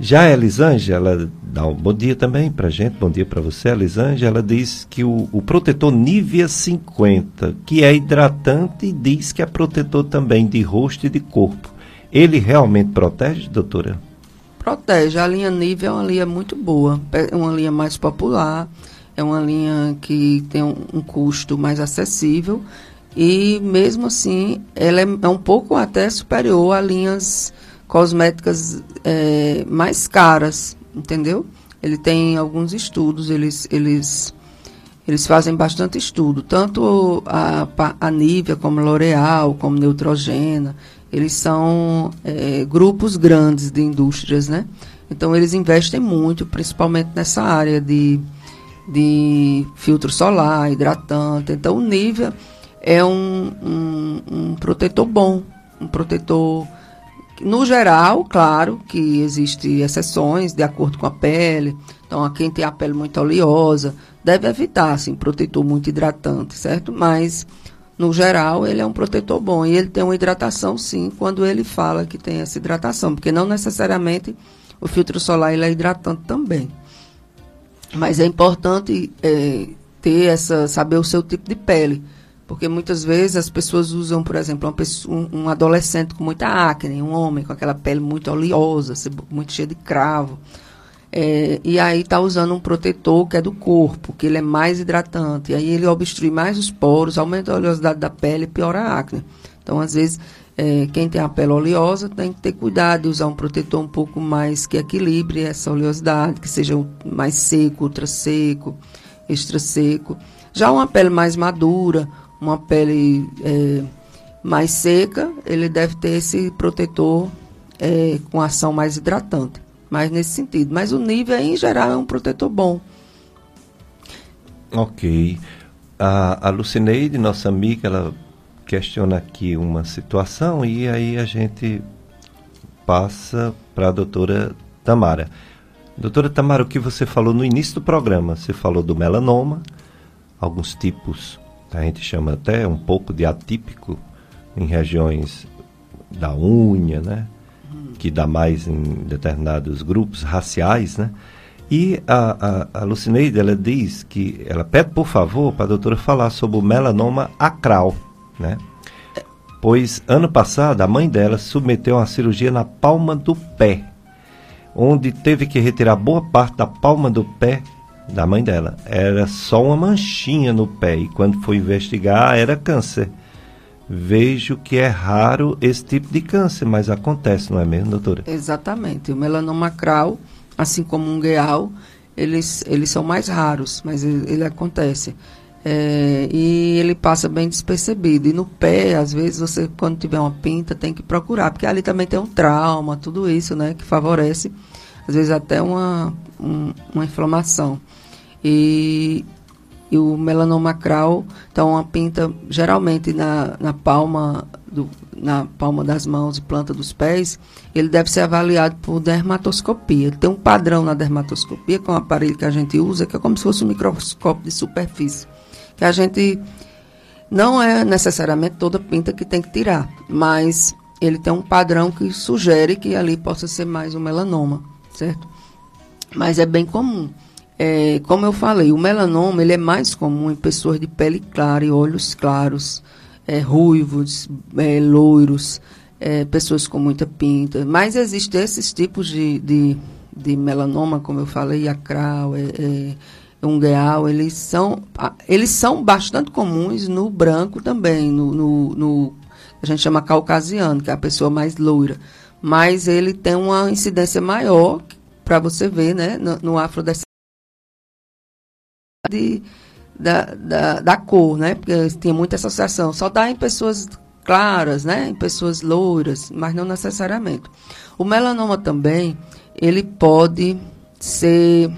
Já a Elisângela dá um bom dia também para gente, bom dia para você, Elisângela. Ela diz que o, o, protetor Nivea 50, que é hidratante, diz que é protetor também de rosto e de corpo. Ele realmente protege, doutora? Protege. A linha Nivea é uma linha muito boa, é uma linha mais popular, é uma linha que tem um, um custo mais acessível e mesmo assim ela é, é um pouco até superior a linhas cosméticas é, mais caras, entendeu? Ele tem alguns estudos, eles, eles, eles fazem bastante estudo, tanto a, a Nivea como L'Oreal, como Neutrogena, eles são é, grupos grandes de indústrias, né? Então eles investem muito, principalmente nessa área de, de filtro solar, hidratante. Então o Nivea é um, um, um protetor bom, um protetor no geral, claro que existem exceções de acordo com a pele. Então, a quem tem a pele muito oleosa deve evitar, assim, protetor muito hidratante, certo? Mas, no geral, ele é um protetor bom. E ele tem uma hidratação, sim, quando ele fala que tem essa hidratação. Porque não necessariamente o filtro solar ele é hidratante também. Mas é importante é, ter essa, saber o seu tipo de pele porque muitas vezes as pessoas usam, por exemplo, pessoa, um, um, adolescente com muita acne, um homem com aquela pele muito oleosa, muito cheia de cravo. É, e aí está usando um protetor que é do corpo, que ele é mais hidratante. E aí ele obstrui mais os poros, aumenta a oleosidade da pele e piora a acne. Então, às vezes, é, quem tem a pele oleosa tem que ter cuidado de usar um protetor um pouco mais que equilibre essa oleosidade, que seja mais seco, ultra seco, extra seco. Já uma pele mais madura, uma pele é, mais seca, ele deve ter esse protetor é, com ação mais hidratante. Mas nesse sentido. Mas o nível, em geral, é um protetor bom. Ok. A, a Lucineide, nossa amiga, ela questiona aqui uma situação e aí a gente passa para a doutora Tamara. Doutora Tamara, o que você falou no início do programa? Você falou do melanoma, alguns tipos a gente chama até um pouco de atípico em regiões da unha, né? Que dá mais em determinados grupos raciais, né? E a, a, a Lucineide, ela diz que, ela pede por favor para a doutora falar sobre o melanoma acral, né? Pois ano passado a mãe dela submeteu a uma cirurgia na palma do pé, onde teve que retirar boa parte da palma do pé da mãe dela. Era só uma manchinha no pé e quando foi investigar era câncer. Vejo que é raro esse tipo de câncer, mas acontece, não é mesmo, doutora? Exatamente. O melanoma acral, assim como um gueal, eles, eles são mais raros, mas ele, ele acontece. É, e ele passa bem despercebido. E no pé, às vezes, você, quando tiver uma pinta, tem que procurar, porque ali também tem um trauma, tudo isso, né, que favorece, às vezes, até uma, um, uma inflamação. E, e o melanoma acral, então uma pinta geralmente na, na palma do, na palma das mãos e planta dos pés, ele deve ser avaliado por dermatoscopia. Tem um padrão na dermatoscopia, que é um aparelho que a gente usa, que é como se fosse um microscópio de superfície. Que a gente não é necessariamente toda pinta que tem que tirar, mas ele tem um padrão que sugere que ali possa ser mais um melanoma, certo? Mas é bem comum. É, como eu falei, o melanoma ele é mais comum em pessoas de pele clara e olhos claros, é, ruivos, é, loiros, é, pessoas com muita pinta. Mas existem esses tipos de, de, de melanoma, como eu falei, acral, é, é, ungueal, eles são, eles são bastante comuns no branco também, no, no, no a gente chama caucasiano, que é a pessoa mais loira. Mas ele tem uma incidência maior, para você ver, né, no, no afrodescendente de, da, da, da, cor, né? Porque tem muita associação. Só dá em pessoas claras, né? Em pessoas louras, mas não necessariamente. O melanoma também, ele pode ser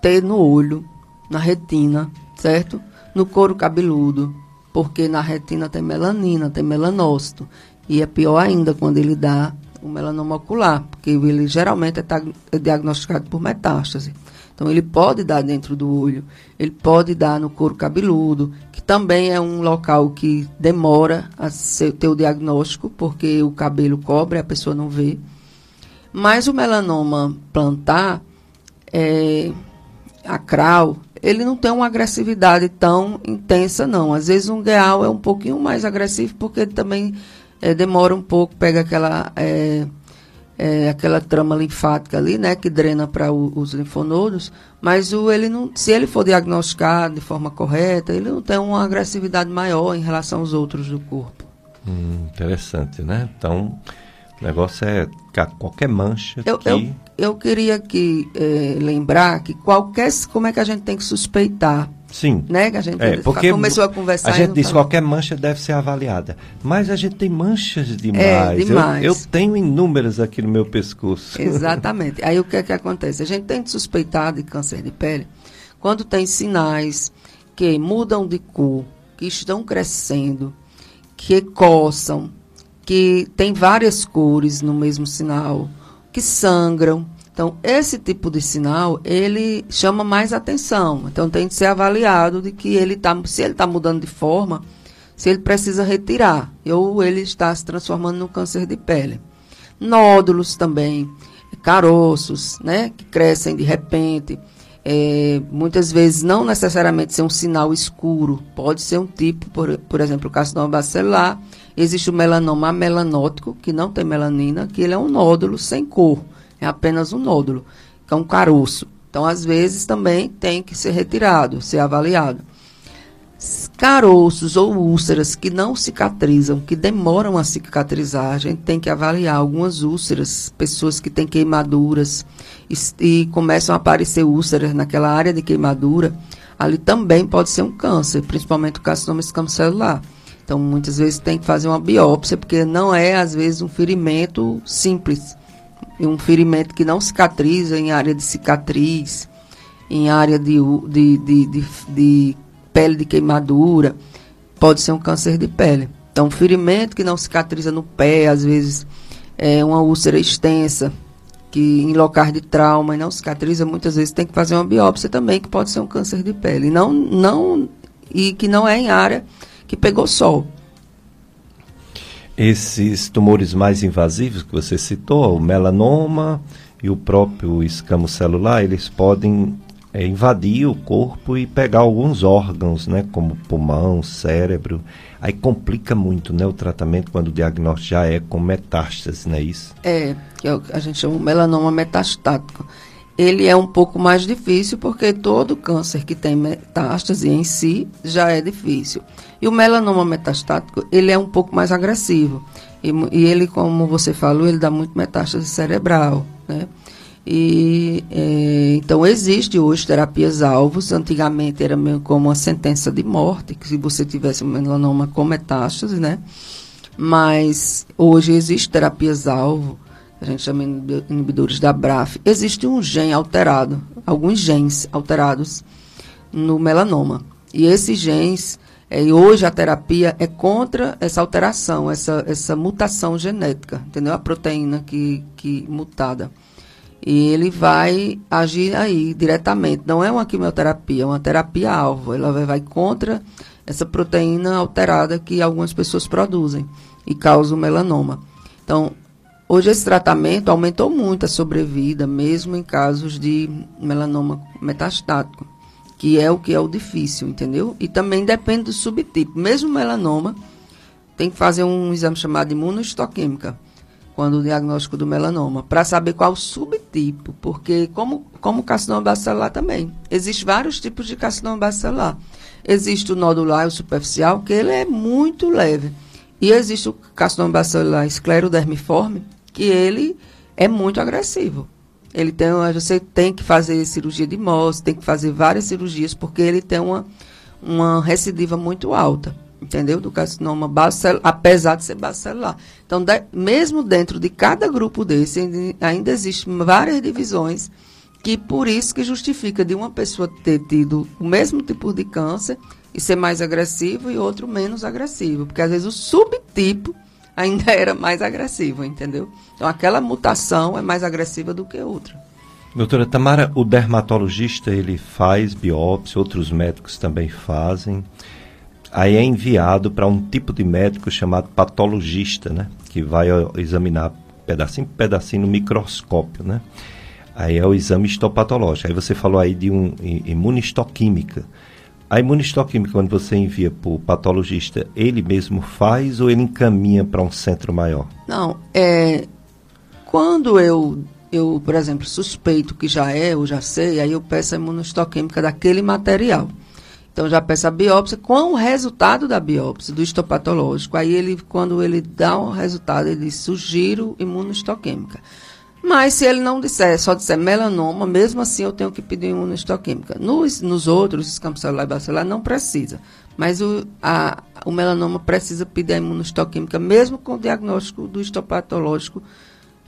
ter no olho, na retina, certo? No couro cabeludo, porque na retina tem melanina, tem melanócito. E é pior ainda quando ele dá o melanoma ocular, porque ele geralmente é, é diagnosticado por metástase. Então, ele pode dar dentro do olho, ele pode dar no couro cabeludo, que também é um local que demora a ser, ter o diagnóstico, porque o cabelo cobre, a pessoa não vê. Mas o melanoma plantar, é, acral, ele não tem uma agressividade tão intensa, não. Às vezes um gueal é um pouquinho mais agressivo, porque ele também é, demora um pouco, pega aquela... É, é, aquela trama linfática ali, né, que drena para os linfonodos, mas o, ele não, se ele for diagnosticado de forma correta, ele não tem uma agressividade maior em relação aos outros do corpo. Hum, interessante, né? Então, o negócio é qualquer mancha eu, que... Eu, eu queria aqui é, lembrar que qualquer... Como é que a gente tem que suspeitar Sim. Né? Que a gente é, porque começou a conversar. A gente diz que qualquer mancha deve ser avaliada. Mas a gente tem manchas demais. É, demais. Eu, eu, tenho inúmeras aqui no meu pescoço. Exatamente. Aí o que é que acontece? A gente tem de suspeitar de câncer de pele quando tem sinais que mudam de cor, que estão crescendo, que coçam, que tem várias cores no mesmo sinal, que sangram então, esse tipo de sinal, ele chama mais atenção. Então, tem que ser avaliado de que ele tá, se ele está mudando de forma, se ele precisa retirar, ou ele está se transformando no câncer de pele. Nódulos também, caroços, né, que crescem de repente. É, muitas vezes não necessariamente ser um sinal escuro, pode ser um tipo, por, por exemplo, o carcinoma bacelar. Existe o melanoma melanótico, que não tem melanina, que ele é um nódulo sem cor é apenas um nódulo, que é um caroço. Então, às vezes, também tem que ser retirado, ser avaliado. Caroços ou úlceras que não cicatrizam, que demoram a cicatrizar, a gente tem que avaliar algumas úlceras, pessoas que têm queimaduras e, e começam a aparecer úlceras naquela área de queimadura, ali também pode ser um câncer, principalmente o carcinoma escamocelular. Então, muitas vezes tem que fazer uma biópsia, porque não é, às vezes, um ferimento simples um ferimento que não cicatriza em área de cicatriz, em área de, de, de, de, de pele de queimadura, pode ser um câncer de pele. Então, um ferimento que não cicatriza no pé, às vezes é uma úlcera extensa, que em locais de trauma e não cicatriza, muitas vezes tem que fazer uma biópsia também, que pode ser um câncer de pele. Não, não, e que não é em área que pegou sol. Esses tumores mais invasivos que você citou, o melanoma e o próprio escamo celular, eles podem é, invadir o corpo e pegar alguns órgãos, né, como pulmão, cérebro. Aí complica muito, né, o tratamento quando o diagnóstico já é com metástase, não é isso? É, é a gente chama melanoma metastático. Ele é um pouco mais difícil porque todo câncer que tem metástase em si já é difícil. E o melanoma metastático, ele é um pouco mais agressivo. E, e ele, como você falou, ele dá muito metástase cerebral, né? E, é, então, existe hoje terapias alvos. Antigamente era meio como uma sentença de morte, que se você tivesse um melanoma com metástase, né? Mas hoje existe terapias alvo, a gente chama inibidores da BRAF. Existe um gene alterado, alguns genes alterados no melanoma. E esses genes é, e hoje a terapia é contra essa alteração, essa, essa mutação genética, entendeu? A proteína que, que mutada. E ele vai agir aí diretamente. Não é uma quimioterapia, é uma terapia-alvo. Ela vai, vai contra essa proteína alterada que algumas pessoas produzem e causa o melanoma. Então, hoje esse tratamento aumentou muito a sobrevida, mesmo em casos de melanoma metastático que é o que é o difícil, entendeu? E também depende do subtipo. Mesmo melanoma, tem que fazer um exame chamado de imunohistoquímica. quando o diagnóstico do melanoma, para saber qual subtipo, porque como, como carcinoma bacelar também, existem vários tipos de carcinoma bacelar. Existe o nodular, o superficial, que ele é muito leve. E existe o carcinoma bacelar esclerodermiforme, que ele é muito agressivo. Ele tem, você tem que fazer cirurgia de Mohs, tem que fazer várias cirurgias, porque ele tem uma, uma recidiva muito alta entendeu? Do carcinoma bacelar, apesar de ser bacelar. Então, de, mesmo dentro de cada grupo desse, ainda existem várias divisões, que por isso que justifica de uma pessoa ter tido o mesmo tipo de câncer e ser mais agressivo e outro menos agressivo, porque às vezes o subtipo ainda *laughs* era mais agressivo, entendeu? Então, aquela mutação é mais agressiva do que outra. Doutora Tamara, o dermatologista ele faz biópsia, outros médicos também fazem aí é enviado para um tipo de médico chamado patologista, né? Que vai examinar pedacinho por pedacinho no microscópio, né? Aí é o exame histopatológico. Aí você falou aí de um imunistoquímica. A imunistoquímica, quando você envia para o patologista, ele mesmo faz ou ele encaminha para um centro maior? Não, é... Quando eu, eu, por exemplo, suspeito que já é, ou já sei, aí eu peço a imunistoquímica daquele material. Então já peça a biópsia com o resultado da biópsia, do histopatológico. Aí ele, quando ele dá o um resultado, ele diz, sugiro imunohistoquímica. Mas se ele não disser, só disser melanoma, mesmo assim eu tenho que pedir imunohistoquímica. Nos, nos outros, escampos celular e bacelar, não precisa. Mas o, a, o melanoma precisa pedir a imunohistoquímica, mesmo com o diagnóstico do histopatológico,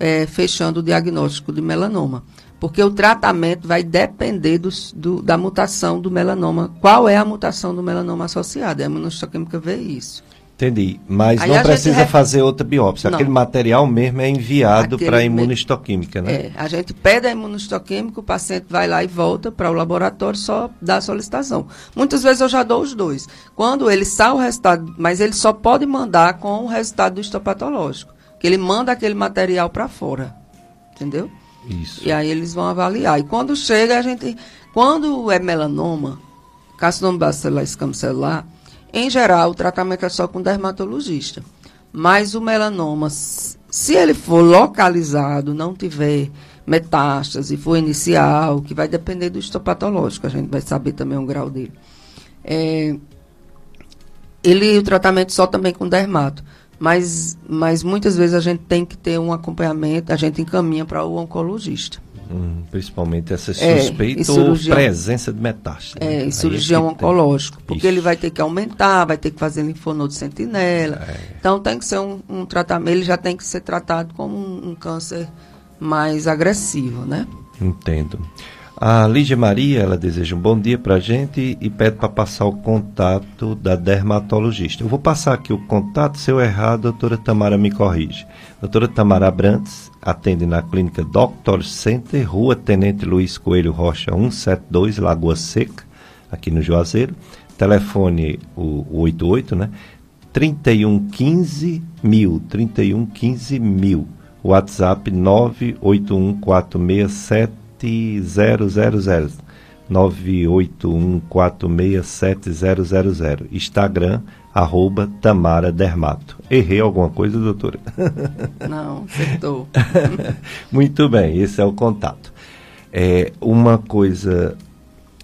é, fechando o diagnóstico de melanoma porque o tratamento vai depender do, da mutação do melanoma. Qual é a mutação do melanoma associada? A imunohistoquímica vê isso. Entendi. Mas Aí não precisa fazer outra biópsia. Não. Aquele material mesmo é enviado para a imunohistoquímica, né? É. A gente pede a imunohistoquímica, o paciente vai lá e volta para o laboratório só dá a solicitação. Muitas vezes eu já dou os dois. Quando ele sai o resultado, mas ele só pode mandar com o resultado do histopatológico. Que ele manda aquele material para fora. Entendeu? Isso. E aí eles vão avaliar. E quando chega, a gente. Quando é melanoma, carcinoma bacelar escamocelular, em geral, o tratamento é só com dermatologista. Mas o melanoma, se ele for localizado, não tiver metástase, for inicial, que vai depender do histopatológico, a gente vai saber também o grau dele. É, ele, o tratamento só também com dermato mas, mas muitas vezes a gente tem que ter um acompanhamento, a gente encaminha para o oncologista. Hum, principalmente essa é, suspeita é, ou presença de metástase. É, né? e cirurgião oncológico, tem. porque ele vai ter que aumentar, vai ter que fazer linfonodo sentinela. É. Então tem que ser um, um, tratamento, ele já tem que ser tratado como um, um câncer mais agressivo, né? Entendo. A Lígia Maria, ela deseja um bom dia para a gente e pede para passar o contato da dermatologista. Eu vou passar aqui o contato, se eu errar, a doutora Tamara me corrige. Doutora Tamara Brantes atende na clínica Doctor Center, Rua Tenente Luiz Coelho Rocha, 172, Lagoa Seca, aqui no Juazeiro. Telefone o, o 88, né? 3115 mil, 3115 mil. WhatsApp 98146 981467000. 981467000. Instagram, arroba Tamara Dermato. Errei alguma coisa, doutora? *laughs* Não, acertou. *laughs* Muito bem, esse é o contato. É, uma coisa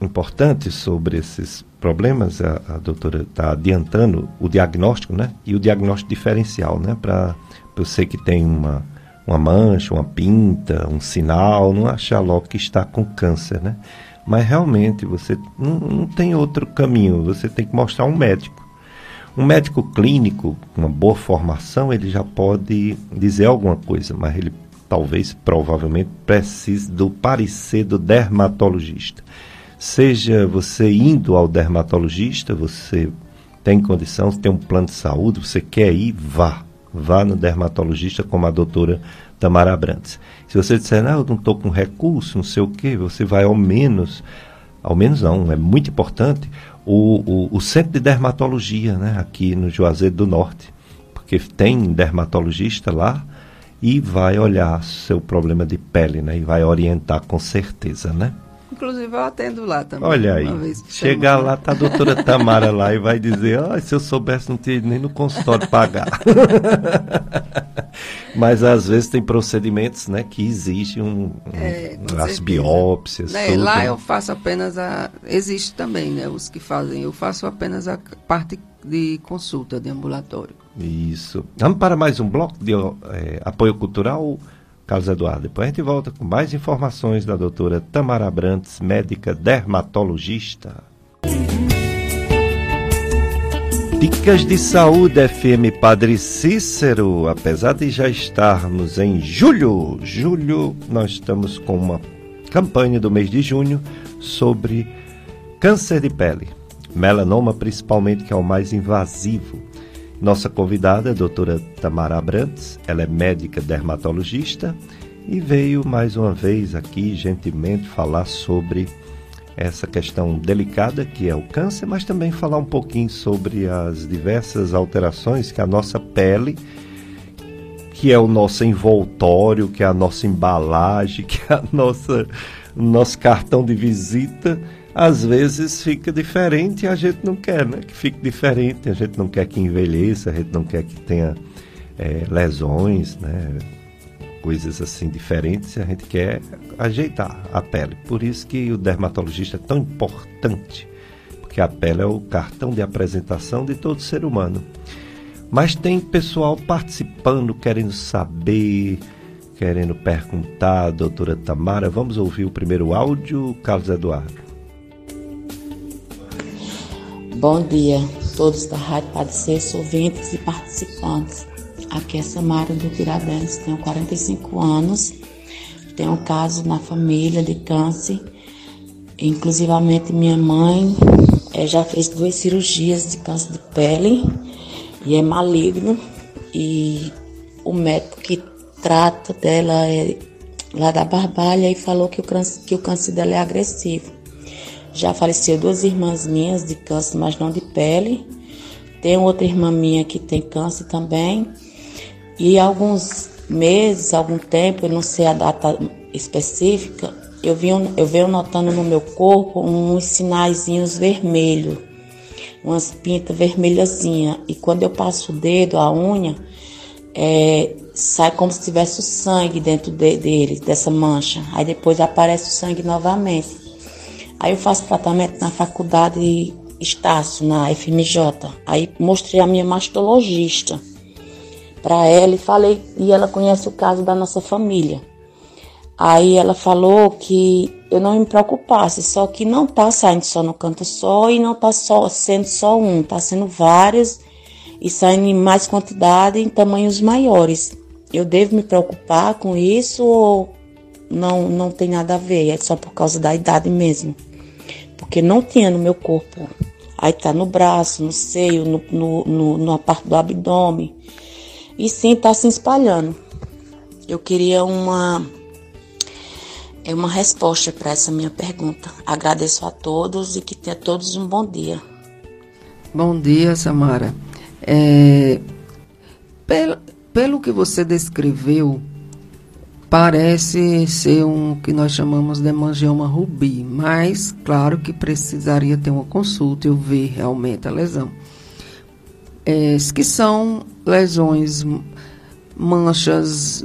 importante sobre esses problemas, a, a doutora está adiantando o diagnóstico, né? E o diagnóstico diferencial, né? Para você que tem uma uma mancha, uma pinta, um sinal, não achar logo que está com câncer, né? Mas realmente você não, não tem outro caminho, você tem que mostrar um médico. Um médico clínico, com uma boa formação, ele já pode dizer alguma coisa, mas ele talvez, provavelmente, precise do parecer do dermatologista. Seja você indo ao dermatologista, você tem condição, tem um plano de saúde, você quer ir, vá vá no dermatologista como a doutora Tamara Brantes. Se você disser, não, eu não estou com recurso, não sei o quê, você vai ao menos, ao menos não, é muito importante, o, o, o centro de dermatologia, né, aqui no Juazeiro do Norte, porque tem dermatologista lá e vai olhar seu problema de pele, né, e vai orientar com certeza, né. Inclusive eu atendo lá também. Olha aí, chegar lá, tá a doutora Tamara lá e vai dizer, ah, se eu soubesse não tinha nem no consultório pagar. *laughs* Mas às vezes tem procedimentos né, que exigem um, um, é, as biópsias. Né, lá eu faço apenas a. Existe também, né? Os que fazem. Eu faço apenas a parte de consulta de ambulatório. Isso. Vamos para mais um bloco de é, apoio cultural, Carlos Eduardo. Depois a gente volta com mais informações da doutora Tamara Brantes, médica dermatologista. Dicas de Saúde FM Padre Cícero, apesar de já estarmos em julho, julho nós estamos com uma campanha do mês de junho sobre câncer de pele, melanoma principalmente que é o mais invasivo. Nossa convidada é a doutora Tamara Abrantes, ela é médica dermatologista e veio mais uma vez aqui gentilmente falar sobre essa questão delicada que é o câncer, mas também falar um pouquinho sobre as diversas alterações que a nossa pele, que é o nosso envoltório, que é a nossa embalagem, *laughs* que é a nossa nosso cartão de visita, às vezes fica diferente e a gente não quer, né? Que fique diferente, a gente não quer que envelheça, a gente não quer que tenha é, lesões, né? Coisas assim diferentes a gente quer ajeitar a pele. Por isso que o dermatologista é tão importante, porque a pele é o cartão de apresentação de todo ser humano. Mas tem pessoal participando, querendo saber, querendo perguntar, doutora Tamara. Vamos ouvir o primeiro áudio, Carlos Eduardo. Bom dia, todos da Rádio Padre César, ouvintes e participantes. Aqui é Samara do Tiradentes, tenho 45 anos, tenho um caso na família de câncer. Inclusivamente minha mãe é, já fez duas cirurgias de câncer de pele e é maligno. E o médico que trata dela é lá da Barbalha e falou que o câncer, que o câncer dela é agressivo. Já faleceu duas irmãs minhas de câncer, mas não de pele. Tem outra irmã minha que tem câncer também. E alguns meses, algum tempo, eu não sei a data específica, eu, venho, eu venho notando no meu corpo uns sinaizinhos vermelhos, umas pintas vermelhazinhas. E quando eu passo o dedo, a unha, é, sai como se tivesse o sangue dentro de, dele, dessa mancha. Aí depois aparece o sangue novamente. Aí eu faço tratamento na faculdade Estácio, na FMJ. Aí mostrei a minha mastologista para ela e falei e ela conhece o caso da nossa família. Aí ela falou que eu não me preocupasse, só que não tá saindo só no canto só e não tá só sendo só um, tá sendo vários e saindo em mais quantidade em tamanhos maiores. Eu devo me preocupar com isso ou não não tem nada a ver, é só por causa da idade mesmo. Porque não tinha no meu corpo. Aí tá no braço, no seio, no, no, no, na parte do abdômen e sim está se espalhando. Eu queria uma é uma resposta para essa minha pergunta. Agradeço a todos e que tenha todos um bom dia. Bom dia, Samara. É, pelo, pelo que você descreveu, parece ser um que nós chamamos de hemangioma rubi, mas claro que precisaria ter uma consulta e ver realmente a lesão é, que são lesões, manchas,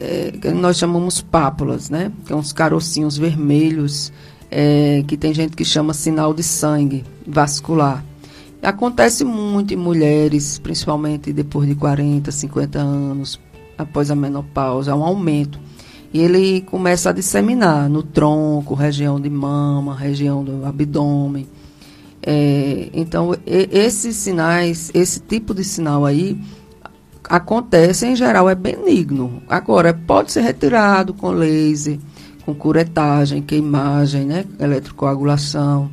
é, nós chamamos pápulas, né? Que são uns carocinhos vermelhos, é, que tem gente que chama sinal de sangue vascular. Acontece muito em mulheres, principalmente depois de 40, 50 anos, após a menopausa, há um aumento. E ele começa a disseminar no tronco, região de mama, região do abdômen. É, então, esses sinais, esse tipo de sinal aí, acontece em geral, é benigno. Agora, pode ser retirado com laser, com curetagem, queimagem, né, eletrocoagulação,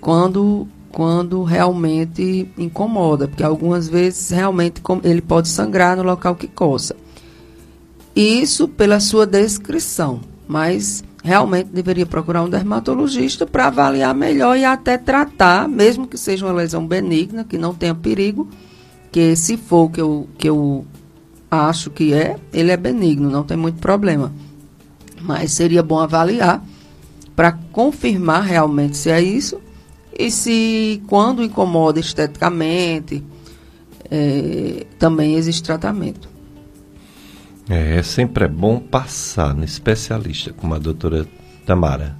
quando, quando realmente incomoda, porque algumas vezes realmente ele pode sangrar no local que coça. Isso pela sua descrição, mas realmente deveria procurar um dermatologista para avaliar melhor e até tratar, mesmo que seja uma lesão benigna, que não tenha perigo, que se for que eu, que eu acho que é, ele é benigno, não tem muito problema. Mas seria bom avaliar para confirmar realmente se é isso e se quando incomoda esteticamente, é, também existe tratamento. É, sempre é bom passar no especialista, como a doutora Tamara.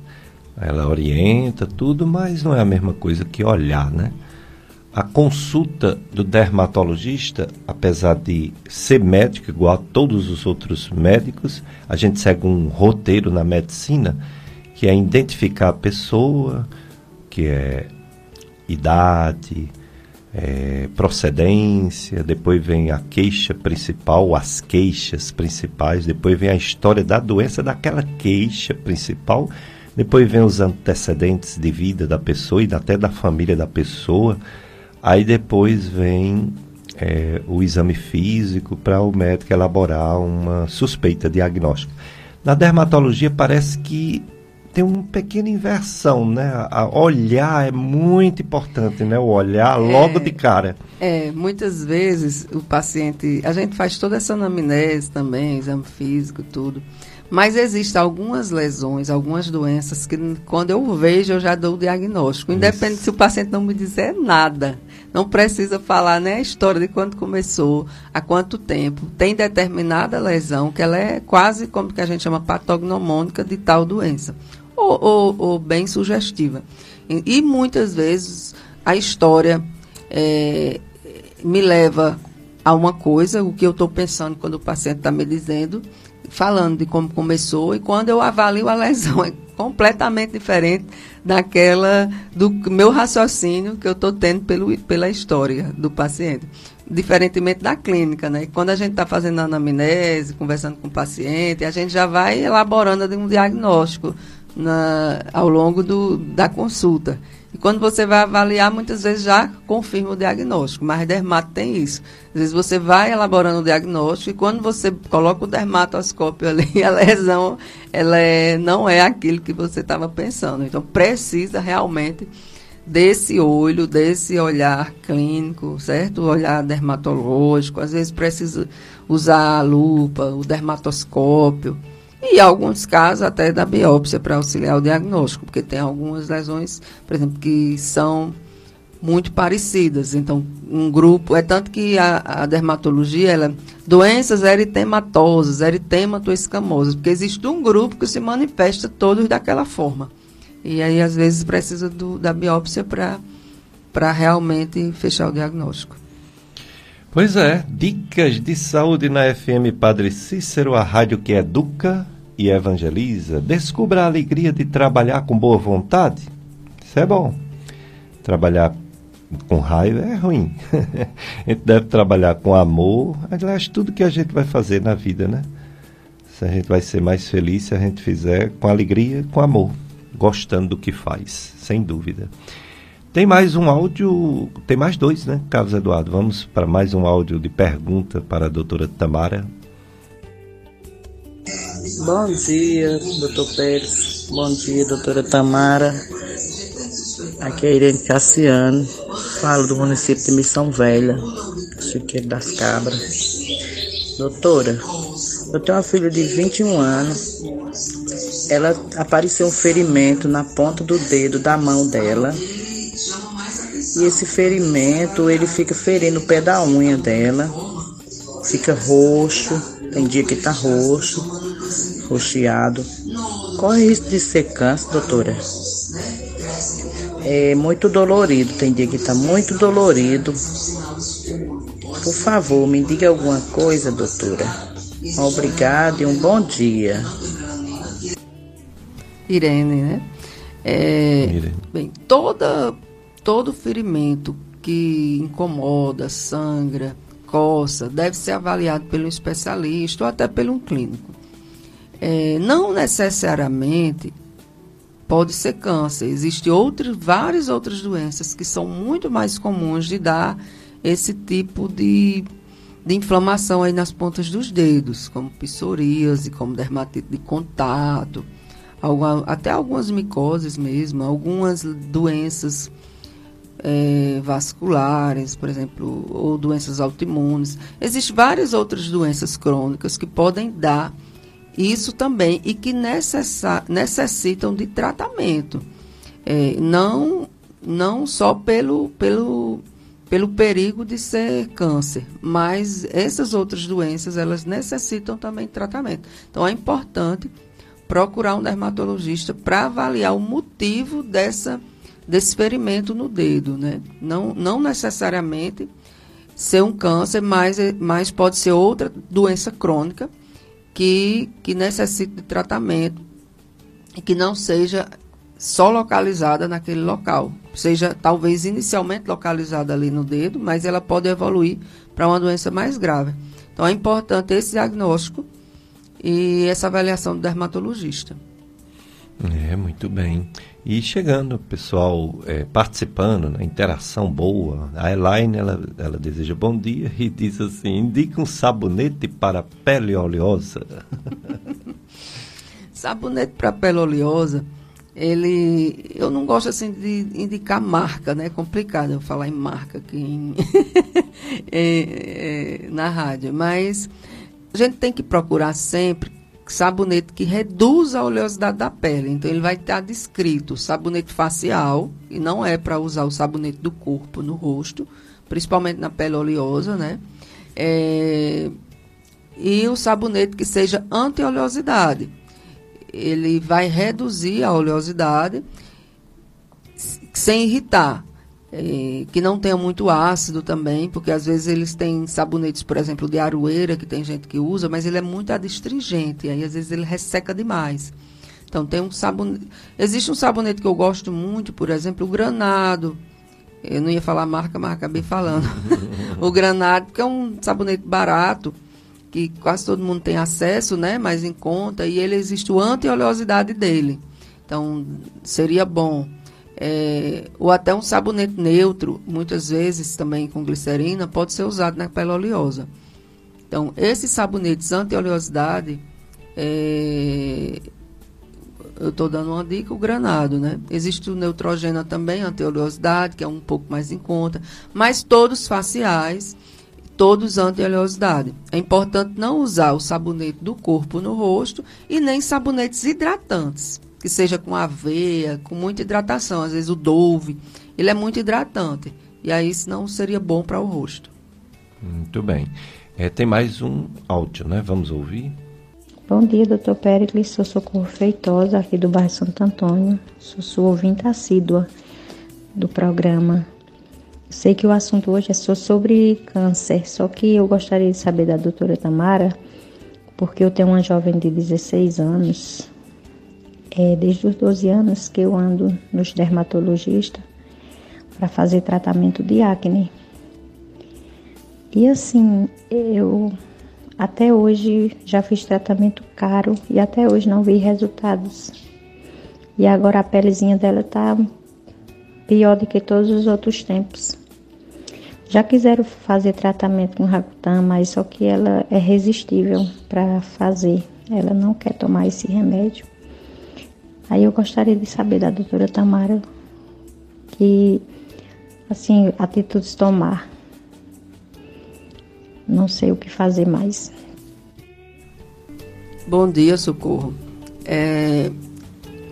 Ela orienta tudo, mas não é a mesma coisa que olhar, né? A consulta do dermatologista, apesar de ser médico igual a todos os outros médicos, a gente segue um roteiro na medicina que é identificar a pessoa, que é idade, é, procedência, depois vem a queixa principal, as queixas principais, depois vem a história da doença daquela queixa principal, depois vem os antecedentes de vida da pessoa e até da família da pessoa Aí depois vem é, o exame físico para o médico elaborar uma suspeita diagnóstica. Na dermatologia parece que tem uma pequena inversão, né? A olhar é muito importante, né? O olhar logo é, de cara. É, muitas vezes o paciente, a gente faz toda essa anamnese também, exame físico, tudo. Mas existem algumas lesões, algumas doenças que quando eu vejo eu já dou o diagnóstico, independente Isso. se o paciente não me dizer nada. Não precisa falar nem a história de quando começou, há quanto tempo. Tem determinada lesão que ela é quase como que a gente chama patognomônica de tal doença, ou, ou, ou bem sugestiva. E, e, muitas vezes a história é, me leva a uma coisa, o que eu estou pensando quando o paciente está me dizendo, falando de como começou e quando eu avalio a lesão é completamente diferente daquela do meu raciocínio que eu estou tendo pelo, pela história do paciente. Diferentemente da clínica, né? Quando a gente está fazendo a anamnese, conversando com o paciente, a gente já vai elaborando um diagnóstico na, ao longo do, da consulta. E quando você vai avaliar, muitas vezes já confirma o diagnóstico, mas dermato tem isso. Às vezes você vai elaborando o diagnóstico e quando você coloca o dermatoscópio ali, *laughs* a lesão ela é, não é aquilo que você estava pensando. Então precisa realmente desse olho, desse olhar clínico, certo? O olhar dermatológico. Às vezes precisa usar a lupa, o dermatoscópio e, alguns casos, até da biópsia para auxiliar o diagnóstico, porque tem algumas lesões, por exemplo, que são muito parecidas. Então, um grupo, é tanto que a, a dermatologia, ela, doenças eritematosas, eritematoescamosas, porque existe um grupo que se manifesta todos daquela forma. E aí, às vezes, precisa do, da biópsia para realmente fechar o diagnóstico. Pois é, dicas de saúde na FM Padre Cícero, a rádio que educa e evangeliza, descubra a alegria de trabalhar com boa vontade. Isso é bom. Trabalhar com raiva é ruim. *laughs* a gente deve trabalhar com amor. Aliás, tudo que a gente vai fazer na vida, né? Se a gente vai ser mais feliz se a gente fizer com alegria, com amor, gostando do que faz, sem dúvida. Tem mais um áudio, tem mais dois, né, Carlos Eduardo? Vamos para mais um áudio de pergunta para a doutora Tamara. Bom dia, doutor Pérez. Bom dia, doutora Tamara. Aqui é Irene Cassiano. Falo do município de Missão Velha, Chiqueiro das Cabras. Doutora, eu tenho uma filha de 21 anos. Ela apareceu um ferimento na ponta do dedo da mão dela. E esse ferimento, ele fica ferindo o pé da unha dela. Fica roxo, tem dia que tá roxo roxeado. Corre risco de ser câncer, doutora? É muito dolorido, tem dia que está muito dolorido. Por favor, me diga alguma coisa, doutora. Obrigada e um bom dia. Irene, né? É, Irene. Bem, toda, todo ferimento que incomoda, sangra, coça, deve ser avaliado pelo especialista ou até pelo clínico é, não necessariamente pode ser câncer. Existem outras, várias outras doenças que são muito mais comuns de dar esse tipo de, de inflamação aí nas pontas dos dedos, como psoríase, como dermatite de contato, alguma, até algumas micoses mesmo, algumas doenças é, vasculares, por exemplo, ou doenças autoimunes. Existem várias outras doenças crônicas que podem dar isso também, e que necessitam de tratamento. É, não, não só pelo, pelo, pelo perigo de ser câncer. Mas essas outras doenças, elas necessitam também de tratamento. Então é importante procurar um dermatologista para avaliar o motivo dessa, desse ferimento no dedo. Né? Não, não necessariamente ser um câncer, mas, mas pode ser outra doença crônica que, que necessite de tratamento e que não seja só localizada naquele local. Seja talvez inicialmente localizada ali no dedo, mas ela pode evoluir para uma doença mais grave. Então é importante esse diagnóstico e essa avaliação do dermatologista. É, muito bem. E chegando, pessoal é, participando, né, interação boa. A Elaine, ela, ela deseja bom dia e diz assim, indica um sabonete para pele oleosa. *laughs* sabonete para pele oleosa, ele... Eu não gosto, assim, de indicar marca, né? É complicado eu falar em marca aqui em, *laughs* é, é, na rádio. Mas a gente tem que procurar sempre sabonete que reduz a oleosidade da pele. Então, ele vai estar descrito sabonete facial, e não é para usar o sabonete do corpo no rosto, principalmente na pele oleosa, né? É, e o sabonete que seja anti-oleosidade. Ele vai reduzir a oleosidade sem irritar. Que não tenha muito ácido também, porque às vezes eles têm sabonetes, por exemplo, de aroeira, que tem gente que usa, mas ele é muito adstringente, aí às vezes ele resseca demais. Então tem um sabonete. Existe um sabonete que eu gosto muito, por exemplo, o granado. Eu não ia falar marca, mas acabei falando. *laughs* o granado, que é um sabonete barato, que quase todo mundo tem acesso, né? Mais em conta, e ele existe o anti-oleosidade dele. Então, seria bom é, ou até um sabonete neutro, muitas vezes também com glicerina, pode ser usado na pele oleosa. Então, esses sabonetes anti-oleosidade, é, eu estou dando uma dica, o granado, né? Existe o Neutrogena também, anti-oleosidade, que é um pouco mais em conta, mas todos faciais, todos anti-oleosidade. É importante não usar o sabonete do corpo no rosto e nem sabonetes hidratantes que seja com aveia, com muita hidratação. Às vezes o Dove, ele é muito hidratante. E aí isso não seria bom para o rosto. Muito bem. É, tem mais um áudio, né? Vamos ouvir. Bom dia, doutor Pericles. Sou Socorro Feitosa, aqui do bairro Santo Antônio. Sou sua ouvinte assídua do programa. Sei que o assunto hoje é só sobre câncer, só que eu gostaria de saber da doutora Tamara, porque eu tenho uma jovem de 16 anos é, desde os 12 anos que eu ando nos dermatologistas para fazer tratamento de acne. E assim, eu até hoje já fiz tratamento caro e até hoje não vi resultados. E agora a pelezinha dela tá pior do que todos os outros tempos. Já quiseram fazer tratamento com Rakutan, mas só que ela é resistível para fazer. Ela não quer tomar esse remédio. Aí eu gostaria de saber da doutora Tamara que, assim, atitudes tomar. Não sei o que fazer mais. Bom dia, Socorro. É,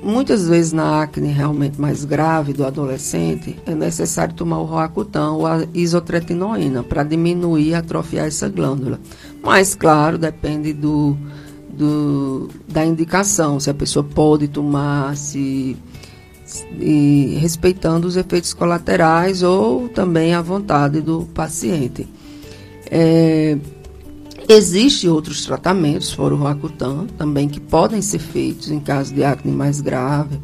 muitas vezes na acne realmente mais grave do adolescente, é necessário tomar o Roacutan ou a isotretinoína para diminuir e atrofiar essa glândula. Mas, claro, depende do, do, da indicação, se a pessoa pode tomar, se, se respeitando os efeitos colaterais ou também a vontade do paciente. É, Existem outros tratamentos, fora o Roacutan, também que podem ser feitos em caso de acne mais grave.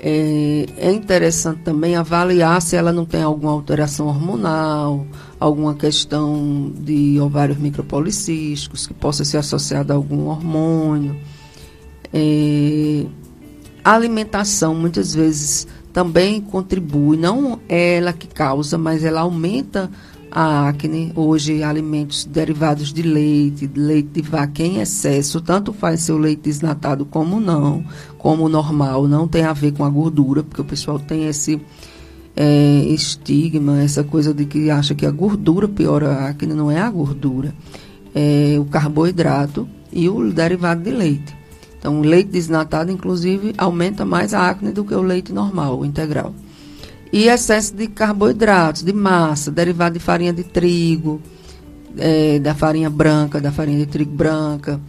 É, é, interessante também avaliar se ela não tem alguma alteração hormonal, alguma questão de ovários micropolicísticos, que possa ser associada a algum hormônio. É, a alimentação muitas vezes também contribui, não é ela que causa, mas ela aumenta a acne. Hoje, alimentos derivados de leite, leite de vaca em excesso, tanto faz ser o leite desnatado como não, como normal, não tem a ver com a gordura, porque o pessoal tem esse é, estigma, essa coisa de que acha que a gordura piora a acne, não é a gordura, é o carboidrato e o derivado de leite. Então, o leite desnatado, inclusive, aumenta mais a acne do que o leite normal, o integral. e excesso de carboidratos, de massa, derivado de farinha de trigo, é, da farinha branca, da farinha de trigo branca,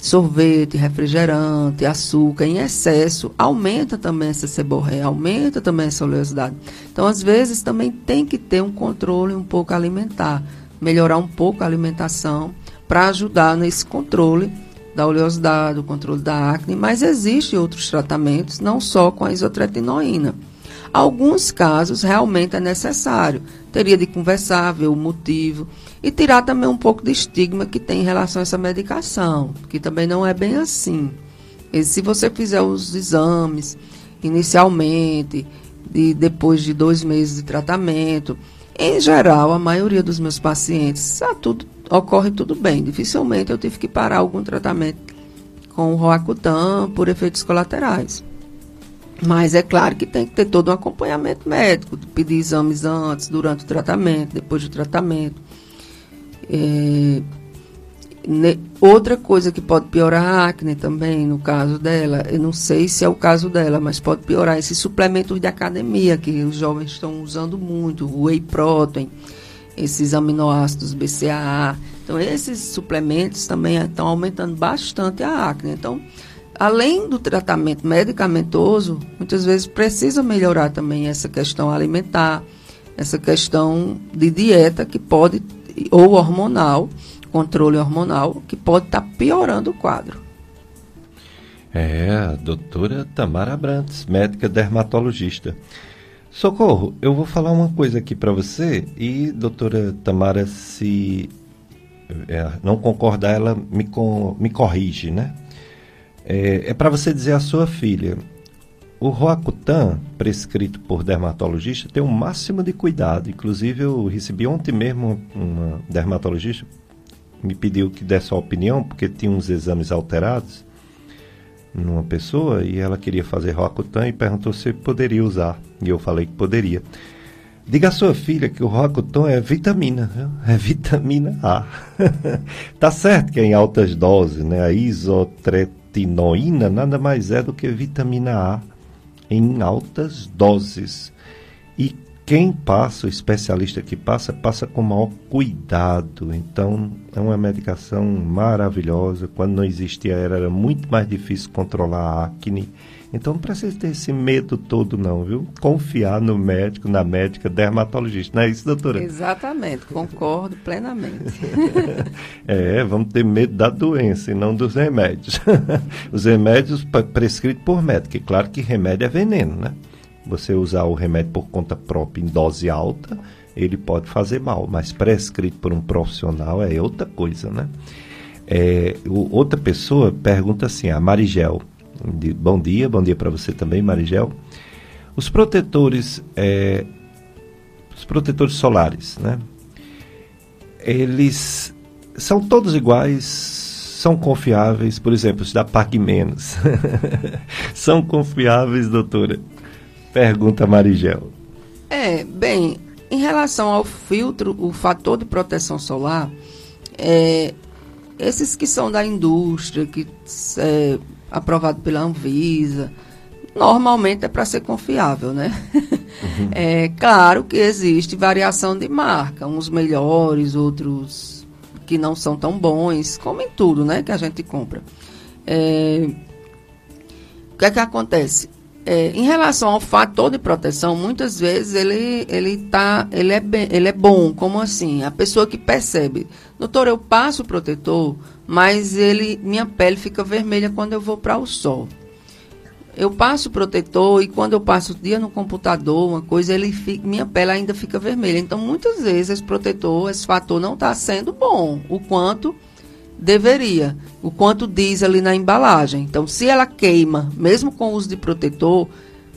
sorvete, refrigerante, açúcar em excesso, aumenta também essa seborreia, aumenta também essa oleosidade. Então, às vezes, também tem que ter um controle um pouco alimentar, melhorar um pouco a alimentação para ajudar nesse controle da oleosidade, o controle da acne, mas existem outros tratamentos, não só com a isotretinoína. Alguns casos realmente é necessário. Teria de conversar, ver o motivo e tirar também um pouco de estigma que tem em relação a essa medicação, que também não é bem assim. E se você fizer os exames inicialmente, e depois de dois meses de tratamento, em geral, a maioria dos meus pacientes, ah, tudo, ocorre tudo bem. Dificilmente eu tive que parar algum tratamento com o Roacutan por efeitos colaterais. Mas é claro que tem que ter todo um acompanhamento médico, pedir exames antes, durante o tratamento, depois do tratamento. É, ne, outra coisa que pode piorar a acne também, no caso dela, eu não sei se é o caso dela, mas pode piorar esses suplementos de academia que os jovens estão usando muito, o whey protein, esses aminoácidos BCAA. Então, esses suplementos também estão aumentando bastante a acne. Então, além do tratamento medicamentoso, muitas vezes precisa melhorar também essa questão alimentar, essa questão de dieta que pode, ou hormonal, controle hormonal, que pode estar tá piorando o quadro. É, a doutora Tamara Brantes, médica dermatologista. Socorro, eu vou falar uma coisa aqui para você e, doutora Tamara, se é, não concordar, ela me, me corrige, né? É, é para você dizer à sua filha: o Roacutan, prescrito por dermatologista, tem o um máximo de cuidado. Inclusive, eu recebi ontem mesmo uma dermatologista me pediu que desse a opinião, porque tinha uns exames alterados numa pessoa e ela queria fazer Roacutan e perguntou se poderia usar. E eu falei que poderia. Diga à sua filha que o Roacutan é vitamina, é vitamina A. *laughs* tá certo que é em altas doses, né? A isotret retinoína nada mais é do que vitamina A em altas doses. E quem passa, o especialista que passa, passa com maior cuidado. Então, é uma medicação maravilhosa. Quando não existia era, era muito mais difícil controlar a acne então não precisa ter esse medo todo, não, viu? Confiar no médico, na médica, dermatologista. Não é isso, doutora? Exatamente, concordo plenamente. *laughs* é, vamos ter medo da doença e não dos remédios. *laughs* Os remédios prescritos por médico. E claro que remédio é veneno, né? Você usar o remédio por conta própria em dose alta, ele pode fazer mal, mas prescrito por um profissional é outra coisa, né? É, outra pessoa pergunta assim, a Marigel, bom dia, bom dia para você também, Marigel. Os protetores, é, os protetores solares, né? Eles são todos iguais, são confiáveis, por exemplo, os da Pac Menos. *laughs* são confiáveis, doutora? Pergunta Marigel. É, bem, em relação ao filtro, o fator de proteção solar, é, esses que são da indústria, que é, aprovado pela Anvisa, normalmente é para ser confiável, né? Uhum. *laughs* É claro que existe variação de marca, uns melhores, outros que não são tão bons, como em tudo, né, que a gente compra. É, o que é que acontece? É, em relação ao fator de proteção, muitas vezes ele ele tá, ele é bem, ele é bom, como assim? A pessoa que percebe, doutor, eu passo o protetor, mas ele minha pele fica vermelha quando eu vou para o sol. Eu passo o protetor e quando eu passo o dia no computador, uma coisa, ele fica, minha pele ainda fica vermelha. Então, muitas vezes esse protetor, esse fator não está sendo bom, o quanto deveria, o quanto diz ali na embalagem. Então, se ela queima, mesmo com o uso de protetor,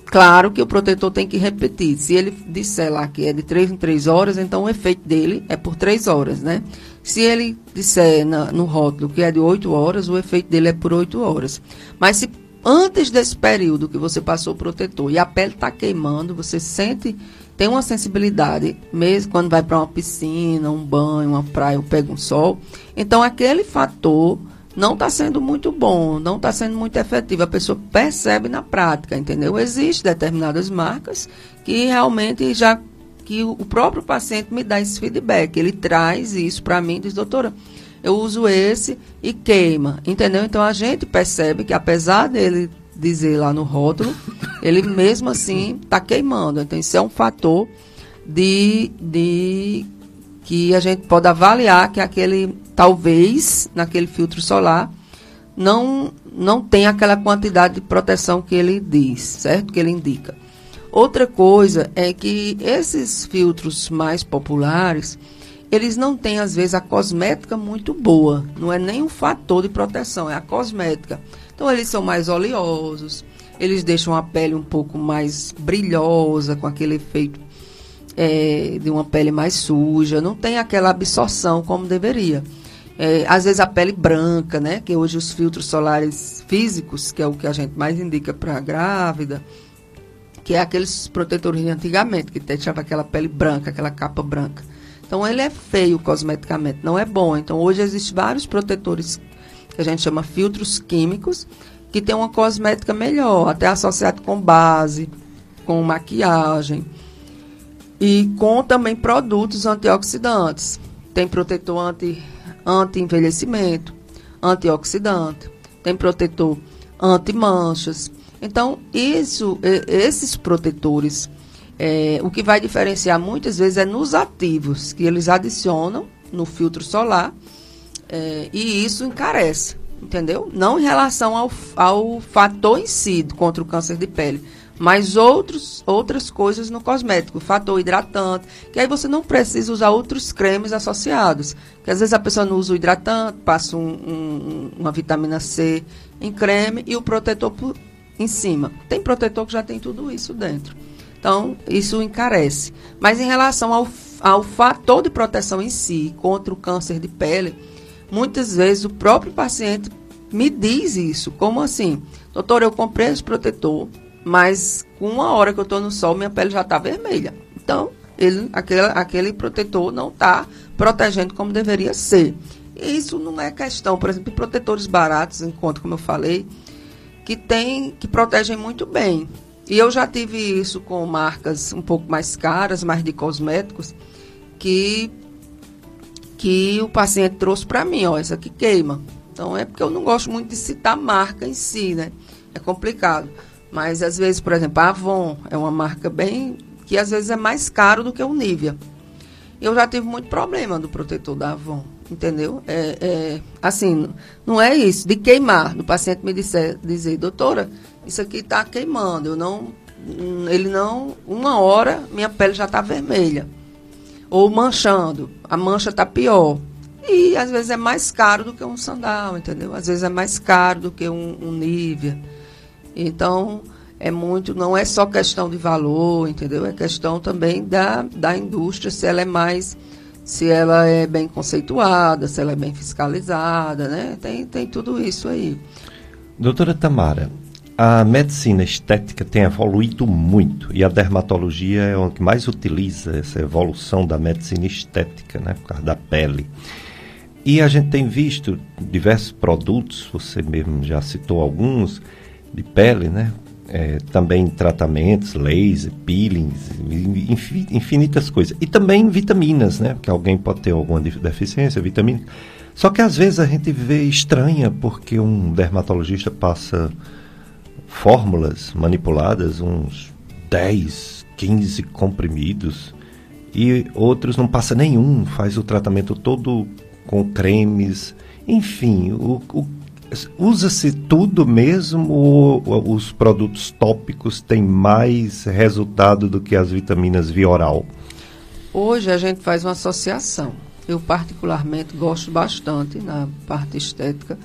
claro que o protetor tem que repetir. Se ele disser lá que é de 3 em 3 horas, então o efeito dele é por 3 horas, né? Se ele disser na, no rótulo que é de 8 horas, o efeito dele é por 8 horas. Mas se antes desse período que você passou o protetor e a pele está queimando, você sente tem uma sensibilidade, mesmo quando vai para uma piscina, um banho, uma praia ou pega um sol. Então, aquele fator não está sendo muito bom, não está sendo muito efetivo. A pessoa percebe na prática, entendeu? Existem determinadas marcas que realmente já que o próprio paciente me dá esse feedback. Ele traz isso para mim diz, doutora, eu uso esse e queima, entendeu? Então a gente percebe que apesar dele dizer lá no rótulo, ele mesmo assim está queimando. Então isso é um fator de, de que a gente pode avaliar que aquele, talvez, naquele filtro solar, não, não tem aquela quantidade de proteção que ele diz, certo? Que ele indica. Outra coisa é que esses filtros mais populares, eles não têm, às vezes, a cosmética muito boa. Não é nem um fator de proteção, é a cosmética. Então, eles são mais oleosos, eles deixam a pele um pouco mais brilhosa, com aquele efeito é, de uma pele mais suja, não tem aquela absorção como deveria. É, às vezes a pele branca, né? Que hoje os filtros solares físicos, que é o que a gente mais indica para grávida, que é aqueles protetores de antigamente, que deixava aquela pele branca, aquela capa branca. Então ele é feio cosmeticamente, não é bom. Então hoje existem vários protetores que a gente chama filtros químicos, que tem uma cosmética melhor, até associado com base, com maquiagem e com também produtos antioxidantes. Tem protetor anti, anti-envelhecimento, antioxidante, tem protetor anti-manchas. Então, isso, esses protetores, é, o que vai diferenciar muitas vezes é nos ativos que eles adicionam no filtro solar é, e isso encarece, entendeu? Não em relação ao, ao fator em si contra o câncer de pele, mas outros, outras coisas no cosmético, fator hidratante, que aí você não precisa usar outros cremes associados. Que às vezes a pessoa não usa o hidratante, passa um, um, uma vitamina C em creme e o protetor por, em cima. Tem protetor que já tem tudo isso dentro. Então, isso encarece. Mas em relação ao, ao fator de proteção em si contra o câncer de pele, muitas vezes o próprio paciente me diz isso. Como assim? Doutor, eu comprei esse protetor, mas com uma hora que eu estou no sol, minha pele já está vermelha. Então, ele, aquele, aquele protetor não está protegendo como deveria ser. E isso não é questão, por exemplo, de protetores baratos, enquanto, como eu falei, que tem, que protegem muito bem. E eu já tive isso com marcas um pouco mais caras, mais de cosméticos, que que o paciente trouxe para mim, ó, essa aqui queima. Então é porque eu não gosto muito de citar marca em si, né? É complicado. Mas às vezes, por exemplo, a Avon é uma marca bem que às vezes é mais caro do que o Nivea. Eu já tive muito problema do protetor da Avon, entendeu? É, é, assim, não é isso, de queimar. Do paciente me disser, dizer, doutora, isso aqui está queimando. Eu não, ele não, uma hora minha pele já está vermelha ou manchando, a mancha está pior. E às vezes é mais caro do que um sandal, entendeu? Às vezes é mais caro do que um, um Nivea. Então, é muito, não é só questão de valor, entendeu? É questão também da, da indústria, se ela é mais, se ela é bem conceituada, se ela é bem fiscalizada, né? Tem, tem tudo isso aí. Doutora Tamara, a medicina estética tem evoluído muito e a dermatologia é o que mais utiliza essa evolução da medicina estética, né? Por causa da pele. E a gente tem visto diversos produtos, você mesmo já citou alguns, de pele, né? É, também tratamentos, laser, peelings, infinitas coisas. E também vitaminas, né? Porque alguém pode ter alguma deficiência, vitamina. Só que às vezes a gente vê estranha porque um dermatologista passa fórmulas manipuladas, uns 10, 15 comprimidos, e outros não passa nenhum, faz o tratamento todo com cremes. Enfim, o, o Usa-se tudo mesmo ou os produtos tópicos têm mais resultado do que as vitaminas via oral? Hoje a gente faz uma associação. Eu particularmente gosto bastante na parte estética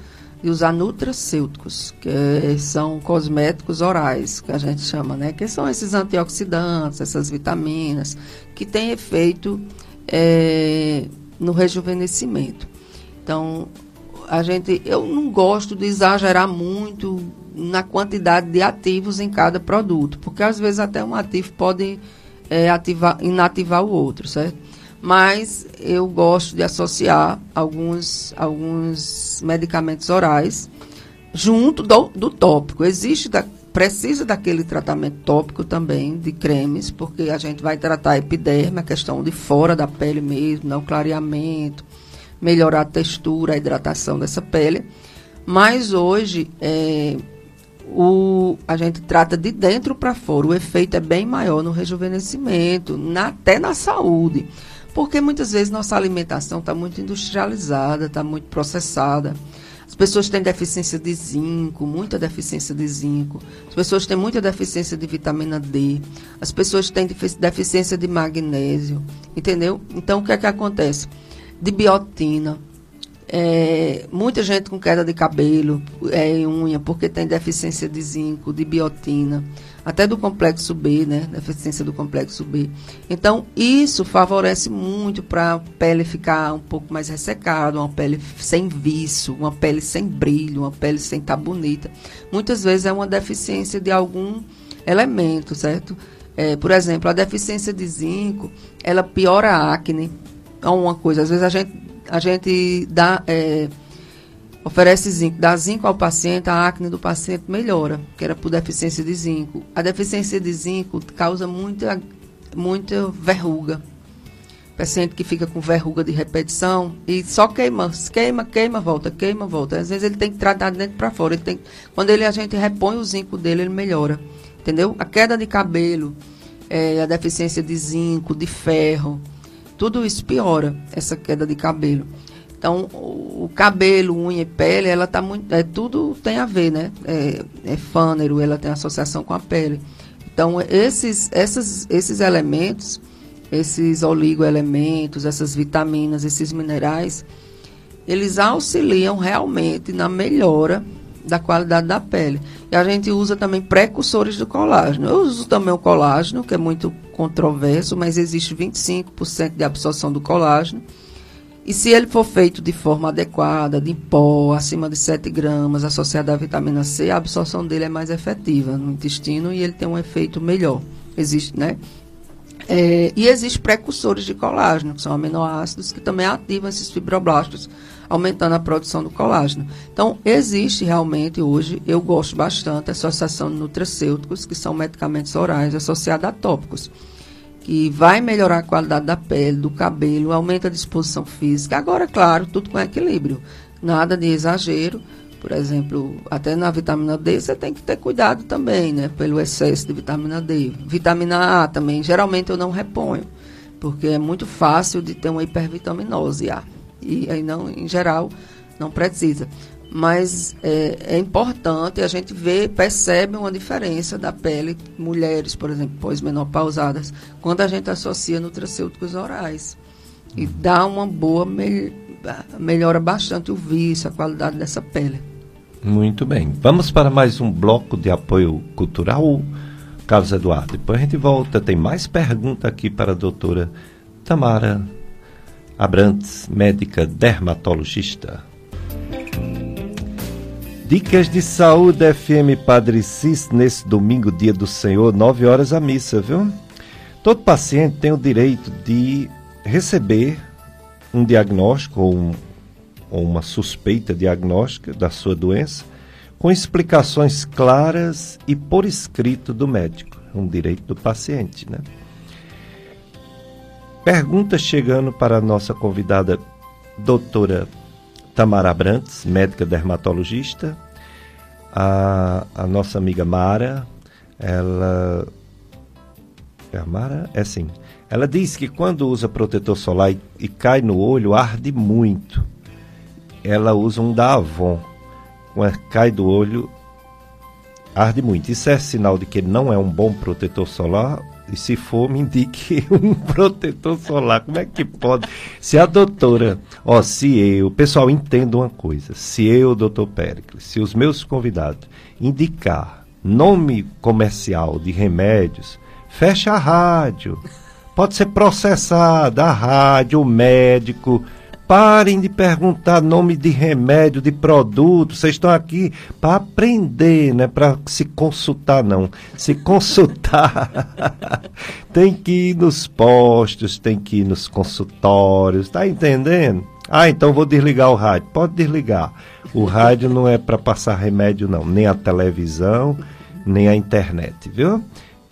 de usar nutracêuticos, que são cosméticos orais, que a gente chama, né? Que são esses antioxidantes, essas vitaminas, que têm efeito é, no rejuvenescimento. Então, a gente, eu não gosto de exagerar muito na quantidade de ativos em cada produto, porque às vezes até um ativo pode é, ativar, inativar o outro, certo? Mas eu gosto de associar alguns, alguns medicamentos orais junto do, do tópico. Existe da, precisa daquele tratamento tópico também de cremes, porque a gente vai tratar a epiderme, a questão de fora da pele mesmo, não clareamento, melhorar a textura, a hidratação dessa pele. Mas hoje é, o, a gente trata de dentro para fora. O efeito é bem maior no rejuvenescimento, na, até na saúde. Porque muitas vezes nossa alimentação está muito industrializada, está muito processada. As pessoas têm deficiência de zinco, muita deficiência de zinco. As pessoas têm muita deficiência de vitamina D. As pessoas têm deficiência de magnésio. Entendeu? Então, o que é que acontece? De biotina. É, muita gente com queda de cabelo, é, unha, porque tem deficiência de zinco, de biotina, até do complexo B, né? Deficiência do complexo B. Então, isso favorece muito para a pele ficar um pouco mais ressecada, uma pele sem vício, uma pele sem brilho, uma pele sem estar tá bonita. Muitas vezes é uma deficiência de algum elemento, certo? É, por exemplo, a deficiência de zinco, ela piora a acne. É uma coisa, às vezes a gente a gente dá, é, oferece zinco, dá zinco ao paciente, a acne do paciente melhora, que era por deficiência de zinco. A deficiência de zinco causa muita, muita verruga. Paciente que fica com verruga de repetição e só queima, queima, queima, volta, queima, volta. Às vezes ele tem que tratar de dentro para fora. Ele tem, quando ele, a gente repõe o zinco dele, ele melhora. Entendeu? A queda de cabelo, é, a deficiência de zinco, de ferro, tudo isso piora essa queda de cabelo. Então, o cabelo, unha e pele, ela tá muito. É, tudo tem a ver, né? É, é fânero, ela tem associação com a pele. Então, esses, essas, esses elementos, esses oligoelementos, essas vitaminas, esses minerais, eles auxiliam realmente na melhora da qualidade da pele. E a gente usa também precursores do colágeno. Eu uso também o colágeno, que é muito controverso, mas existe 25% de absorção do colágeno. E se ele for feito de forma adequada, de pó, acima de 7 gramas, associado à vitamina C, a absorção dele é mais efetiva no intestino e ele tem um efeito melhor. Existe, né? É, e existem precursores de colágeno, que são aminoácidos, que também ativam esses fibroblastos, aumentando a produção do colágeno. Então, existe realmente hoje, eu gosto bastante, a associação de nutracêuticos, que são medicamentos orais associados a tópicos, que vai melhorar a qualidade da pele, do cabelo, aumenta a disposição física. Agora, claro, tudo com equilíbrio, nada de exagero, por exemplo, até na vitamina D você tem que ter cuidado também, né? Pelo excesso de vitamina D. Vitamina A também, geralmente eu não reponho, porque é muito fácil de ter uma hipervitaminose A. E aí não, em geral, não precisa. Mas é, é importante a gente ver, percebe uma diferença da pele, mulheres, por exemplo, pós-menopausadas, quando a gente associa nutracêuticos orais. E dá uma boa melhora bastante o vício, a qualidade dessa pele. Muito bem. Vamos para mais um bloco de apoio cultural, Carlos Eduardo. Depois a gente volta. Tem mais pergunta aqui para a doutora Tamara Abrantes, médica dermatologista. Dicas de saúde FM Padre Cis nesse domingo, dia do Senhor, 9 horas a missa, viu? Todo paciente tem o direito de receber um diagnóstico ou, um, ou uma suspeita diagnóstica da sua doença com explicações claras e por escrito do médico. É um direito do paciente, né? Pergunta chegando para a nossa convidada doutora Tamara Brantes, médica dermatologista. A, a nossa amiga Mara, ela. É a Mara? É sim. Ela diz que quando usa protetor solar e, e cai no olho, arde muito. Ela usa um da Avon. Quando cai do olho, arde muito. Isso é sinal de que não é um bom protetor solar? E se for, me indique *laughs* um protetor solar. Como é que pode? Se a doutora, ó, se eu, pessoal, entenda uma coisa. Se eu, doutor Péricles, se os meus convidados indicar nome comercial de remédios, fecha a rádio pode ser processada, a rádio, o médico, parem de perguntar nome de remédio, de produto. Vocês estão aqui para aprender, né? Para se consultar, não. Se *laughs* consultar, *laughs* tem que ir nos postos, tem que ir nos consultórios, tá entendendo? Ah, então vou desligar o rádio. Pode desligar. O rádio não é para passar remédio, não. Nem a televisão, nem a internet, viu?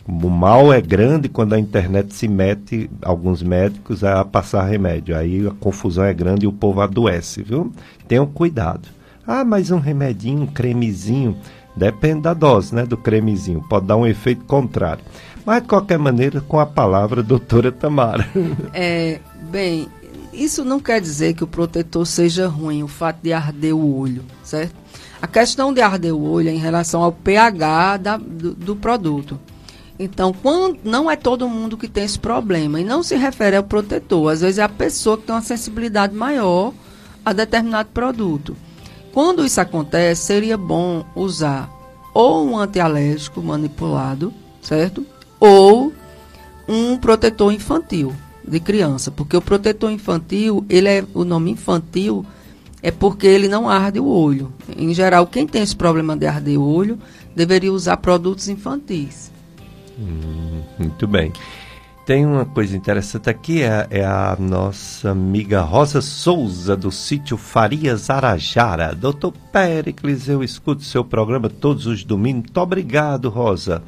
O mal é grande quando a internet se mete, alguns médicos, a passar remédio. Aí a confusão é grande e o povo adoece, viu? Tenham cuidado. Ah, mas um remedinho, um cremezinho, depende da dose, né, do cremezinho. Pode dar um efeito contrário. Mas, de qualquer maneira, com a palavra, *laughs* doutora Tamara. É, bem, isso não quer dizer que o protetor seja ruim, o fato de arder o olho, certo? A questão de arder o olho é em relação ao pH da, do, do produto. Então, quando, não é todo mundo que tem esse problema. E não se refere ao protetor. Às vezes é a pessoa que tem uma sensibilidade maior a determinado produto. Quando isso acontece, seria bom usar ou um antialérgico manipulado, certo? Ou um protetor infantil de criança, porque o protetor infantil, ele é o nome infantil é porque ele não arde o olho. Em geral, quem tem esse problema de arder o olho deveria usar produtos infantis. Hum, muito bem. Tem uma coisa interessante aqui, é, é, a nossa amiga Rosa Souza, do sítio Farias Arajara. Doutor Péricles, eu escuto seu programa todos os domingos. Muito obrigado, Rosa.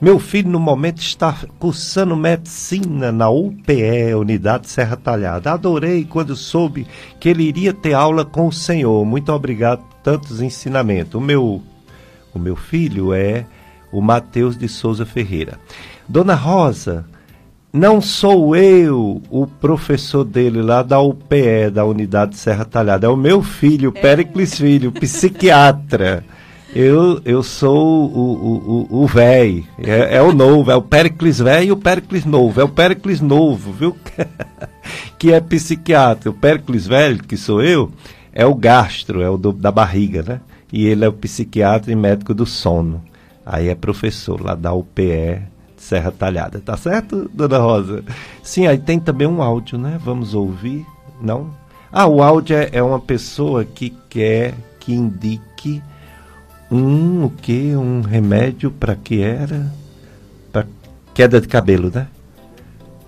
Meu filho, no momento, está cursando medicina na UPE, Unidade Serra Talhada. Adorei quando soube que ele iria ter aula com o senhor. Muito obrigado por tantos ensinamentos. O meu, o meu filho é o Mateus de Souza Ferreira. Dona Rosa, não sou eu o professor dele lá da UPE, da Unidade Serra Talhada, é o meu filho, é. Péricles Filho, psiquiatra. Eu, eu sou o, o, o, velho, é, é, o novo, é o Péricles velho e o Péricles novo, é o Péricles novo, viu? *laughs* que é psiquiatra. O Péricles velho, que sou eu, é o gastro, é o do, da barriga, né? E ele é o psiquiatra e médico do sono. Aí é professor lá da UPE Serra Talhada. Tá certo, dona Rosa? Sim, aí tem também um áudio, né? Vamos ouvir? Não? Ah, o áudio é, é uma pessoa que quer que indique um o que? Um remédio para que era? Para queda de cabelo, né?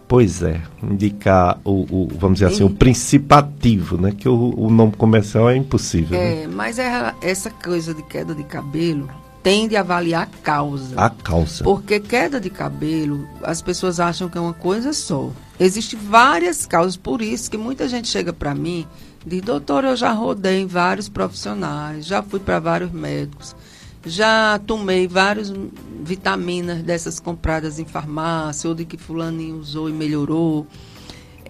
Pois é, indicar o, o vamos dizer assim, o principativo, né? Que o, o nome comercial é impossível. É, né? mas é, essa coisa de queda de cabelo tende a avaliar a causa. A causa. Porque queda de cabelo, as pessoas acham que é uma coisa só. Existem várias causas, por isso que muita gente chega para mim e diz, doutor, eu já rodei em vários profissionais, já fui para vários médicos, já tomei várias vitaminas dessas compradas em farmácia, ou de que fulaninho usou e melhorou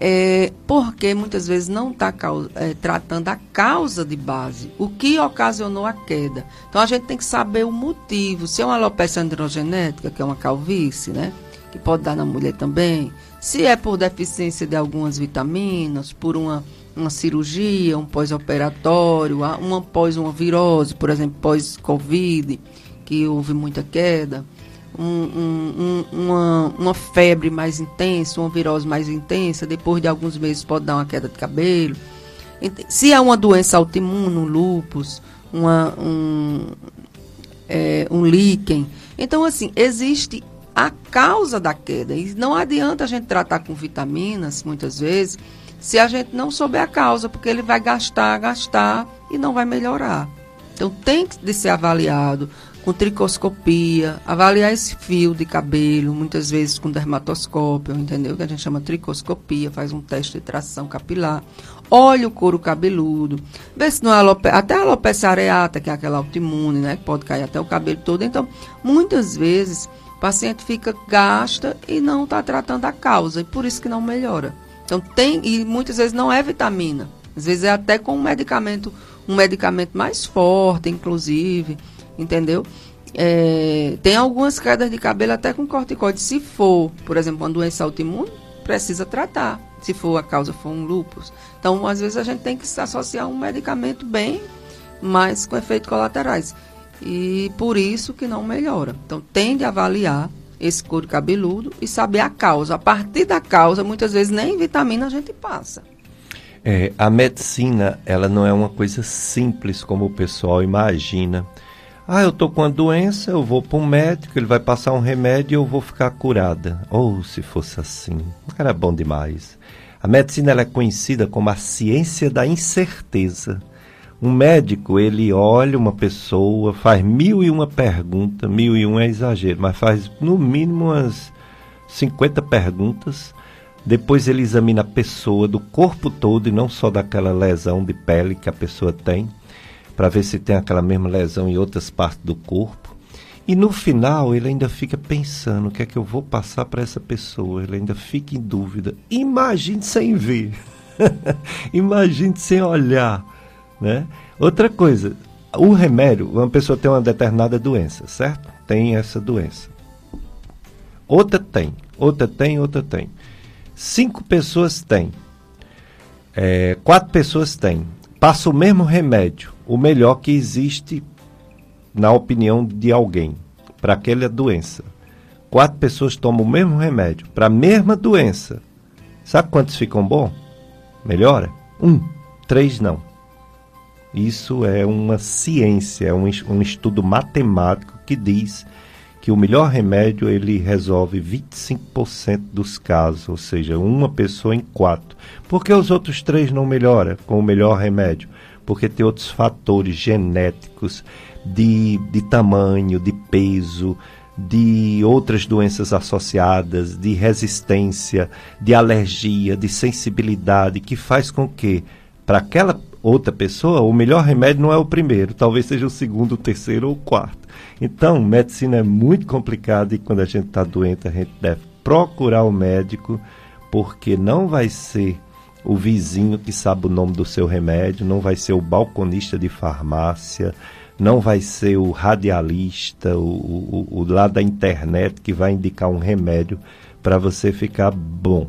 é, porque muitas vezes não está é, tratando a causa de base, o que ocasionou a queda. Então a gente tem que saber o motivo. Se é uma alopecia androgenética, que é uma calvície, né? Que pode dar na mulher também. Se é por deficiência de algumas vitaminas, por uma, uma cirurgia, um pós-operatório, uma pós uma virose, por exemplo, pós-Covid, que houve muita queda um, um, uma, uma febre mais intensa, uma virose mais intensa, depois de alguns meses pode dar uma queda de cabelo. Se há uma doença autoimune, um lúpus, uma, um, é, um líquen, então assim, existe a causa da queda. E não adianta a gente tratar com vitaminas, muitas vezes, se a gente não souber a causa, porque ele vai gastar, gastar e não vai melhorar. Então tem de ser avaliado com tricoscopia, avaliar esse fio de cabelo, muitas vezes com dermatoscópio, entendeu? Que a gente chama tricoscopia, faz um teste de tração capilar. Olha o couro cabeludo, vê se não é alopecia, até a alopecia areata, que é aquela autoimune, né? Que pode cair até o cabelo todo. Então, muitas vezes, o paciente fica, gasta e não está tratando a causa, e por isso que não melhora. Então, tem, e muitas vezes não é vitamina. Às vezes é até com um medicamento, um medicamento mais forte, inclusive entendeu? É, tem algumas quedas de cabelo até com corticoide. Se for, por exemplo, uma doença autoimune, precisa tratar. Se for a causa for um lúpus. Então, às vezes a gente tem que se associar um medicamento bem, mas com efeitos colaterais. E por isso que não melhora. Então, tem de avaliar esse couro cabeludo e saber a causa. A partir da causa, muitas vezes nem vitamina a gente passa. É, a medicina, ela não é uma coisa simples como o pessoal imagina. Ah, eu tô com uma doença, eu vou para um médico, ele vai passar um remédio e eu vou ficar curada. Ou oh, se fosse assim, era bom demais. A medicina é conhecida como a ciência da incerteza. Um médico, ele olha uma pessoa, faz mil e uma perguntas, mil e um é exagero, mas faz no mínimo umas 50 perguntas depois ele examina a pessoa do corpo todo e não só daquela lesão de pele que a pessoa tem, para ver se tem aquela mesma lesão em outras partes do corpo. E no final ele ainda fica pensando o que é que eu vou passar para essa pessoa. Ele ainda fica em dúvida. Imagine sem ver. *laughs* Imagine sem olhar. Né? Outra coisa, o remédio, uma pessoa tem uma determinada doença, certo? Tem essa doença. Outra tem, outra tem, outra tem. Cinco pessoas têm. É, quatro pessoas têm. Passa o mesmo remédio, o melhor que existe, na opinião de alguém, para aquela doença. Quatro pessoas tomam o mesmo remédio para a mesma doença. Sabe quantos ficam bom? Melhora? Um. Três não. Isso é uma ciência, é um, um estudo matemático que diz que o melhor remédio ele resolve 25% dos casos, ou seja, uma pessoa em quatro. Por que os outros três não melhoram com o melhor remédio? Porque tem outros fatores genéticos de, de tamanho, de peso, de outras doenças associadas, de resistência, de alergia, de sensibilidade, que faz com que, para aquela outra pessoa, o melhor remédio não é o primeiro, talvez seja o segundo, o terceiro ou o quarto. Então, medicina é muito complicada e quando a gente está doente, a gente deve procurar o médico, porque não vai ser o vizinho que sabe o nome do seu remédio, não vai ser o balconista de farmácia, não vai ser o radialista, o, o, o lá da internet que vai indicar um remédio para você ficar bom.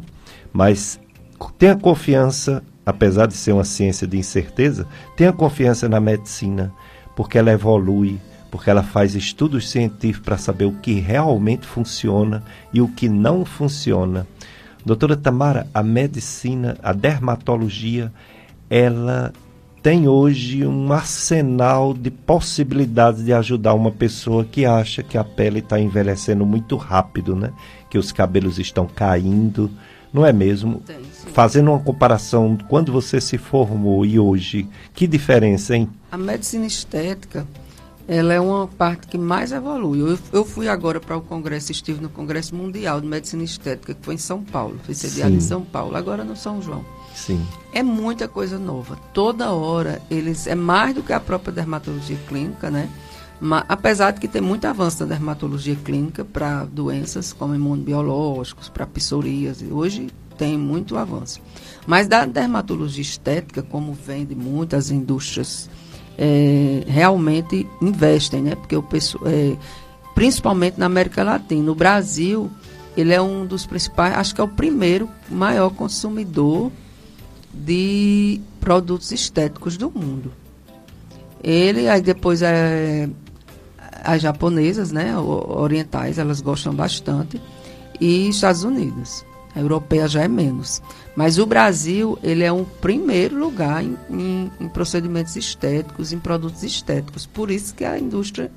Mas tenha confiança, apesar de ser uma ciência de incerteza, tenha confiança na medicina, porque ela evolui, porque ela faz estudos científicos para saber o que realmente funciona e o que não funciona. Doutora Tamara, a medicina, a dermatologia, ela tem hoje um arsenal de possibilidades de ajudar uma pessoa que acha que a pele está envelhecendo muito rápido, né? Que os cabelos estão caindo, não é mesmo? Tem, Fazendo uma comparação, quando você se formou e hoje, que diferença, hein? A medicina estética, ela é uma parte que mais evolui. Eu, eu fui agora para o congresso, estive no Congresso Mundial de Medicina Estética, que foi em São Paulo, foi sediado em São Paulo, agora no São João. Sim. É muita coisa nova. Toda hora eles é mais do que a própria dermatologia clínica, né? Mas, apesar de que tem muito avanço na dermatologia clínica para doenças como imunobiológicos, para psoríase, hoje tem muito avanço. Mas da dermatologia estética, como vem de muitas indústrias é, realmente investem, né? Porque o pessoal, é, principalmente na América Latina, no Brasil, ele é um dos principais, acho que é o primeiro maior consumidor de produtos estéticos do mundo. Ele, aí depois é, as japonesas, né, orientais, elas gostam bastante, e Estados Unidos. A europeia já é menos. Mas o Brasil, ele é um primeiro lugar em, em, em procedimentos estéticos, em produtos estéticos. Por isso que a indústria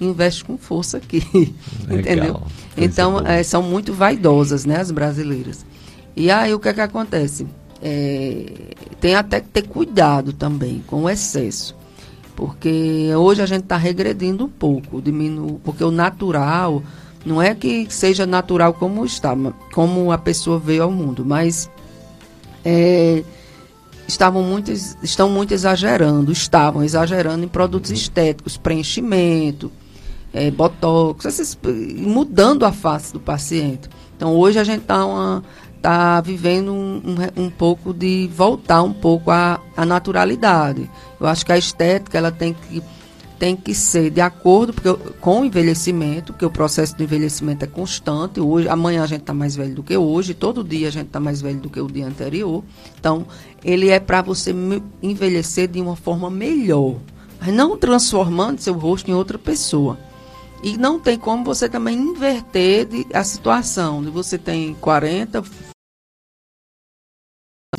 investe com força aqui. *laughs* entendeu? Então, é, são muito vaidosas, né, as brasileiras. E aí, o que é que acontece? É, tem até que ter cuidado também com o excesso. Porque hoje a gente está regredindo um pouco, diminu porque o natural não é que seja natural como está, como a pessoa veio ao mundo, mas é, estavam muito, estão muito exagerando, estavam exagerando em produtos estéticos, preenchimento, é, botox, esses, mudando a face do paciente. Então hoje a gente está tá vivendo um, um, um, pouco de voltar um pouco à, à naturalidade. Eu acho que a estética ela tem que tem que ser de acordo porque, com o envelhecimento, porque o processo de envelhecimento é constante. Hoje, amanhã a gente está mais velho do que hoje, todo dia a gente está mais velho do que o dia anterior. Então, ele é para você envelhecer de uma forma melhor, mas não transformando seu rosto em outra pessoa. E não tem como você também inverter a situação. De você tem 40,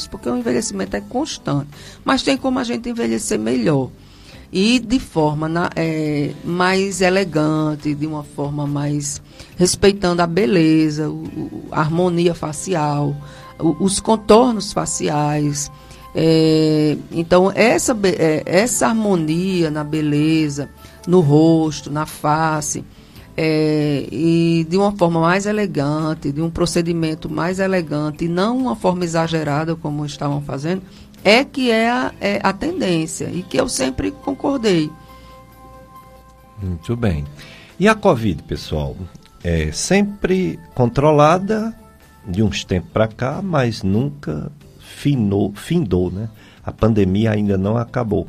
porque o envelhecimento é constante. Mas tem como a gente envelhecer melhor. E de forma na, é, mais elegante, de uma forma mais respeitando a beleza, o, a harmonia facial, o, os contornos faciais. É, então, essa, é, essa harmonia na beleza, no rosto, na face, é, e de uma forma mais elegante, de um procedimento mais elegante, e não uma forma exagerada como estavam fazendo, é que é a, é a tendência e que eu sempre concordei. Muito bem. E a Covid, pessoal? É sempre controlada de uns tempos para cá, mas nunca finou, findou, né? A pandemia ainda não acabou.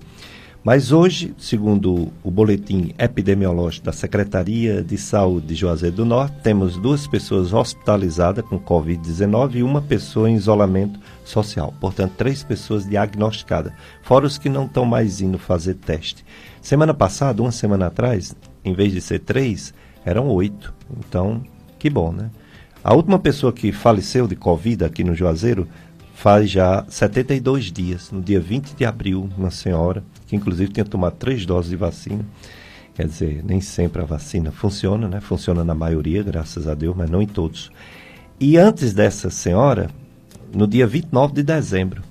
Mas hoje, segundo o boletim epidemiológico da Secretaria de Saúde de Juazeiro do Norte, temos duas pessoas hospitalizadas com Covid-19 e uma pessoa em isolamento social. Portanto, três pessoas diagnosticadas, fora os que não estão mais indo fazer teste. Semana passada, uma semana atrás, em vez de ser três, eram oito. Então, que bom, né? A última pessoa que faleceu de Covid aqui no Juazeiro faz já 72 dias, no dia 20 de abril, uma senhora que inclusive tinha tomado três doses de vacina. Quer dizer, nem sempre a vacina funciona, né? Funciona na maioria, graças a Deus, mas não em todos. E antes dessa senhora, no dia 29 de dezembro,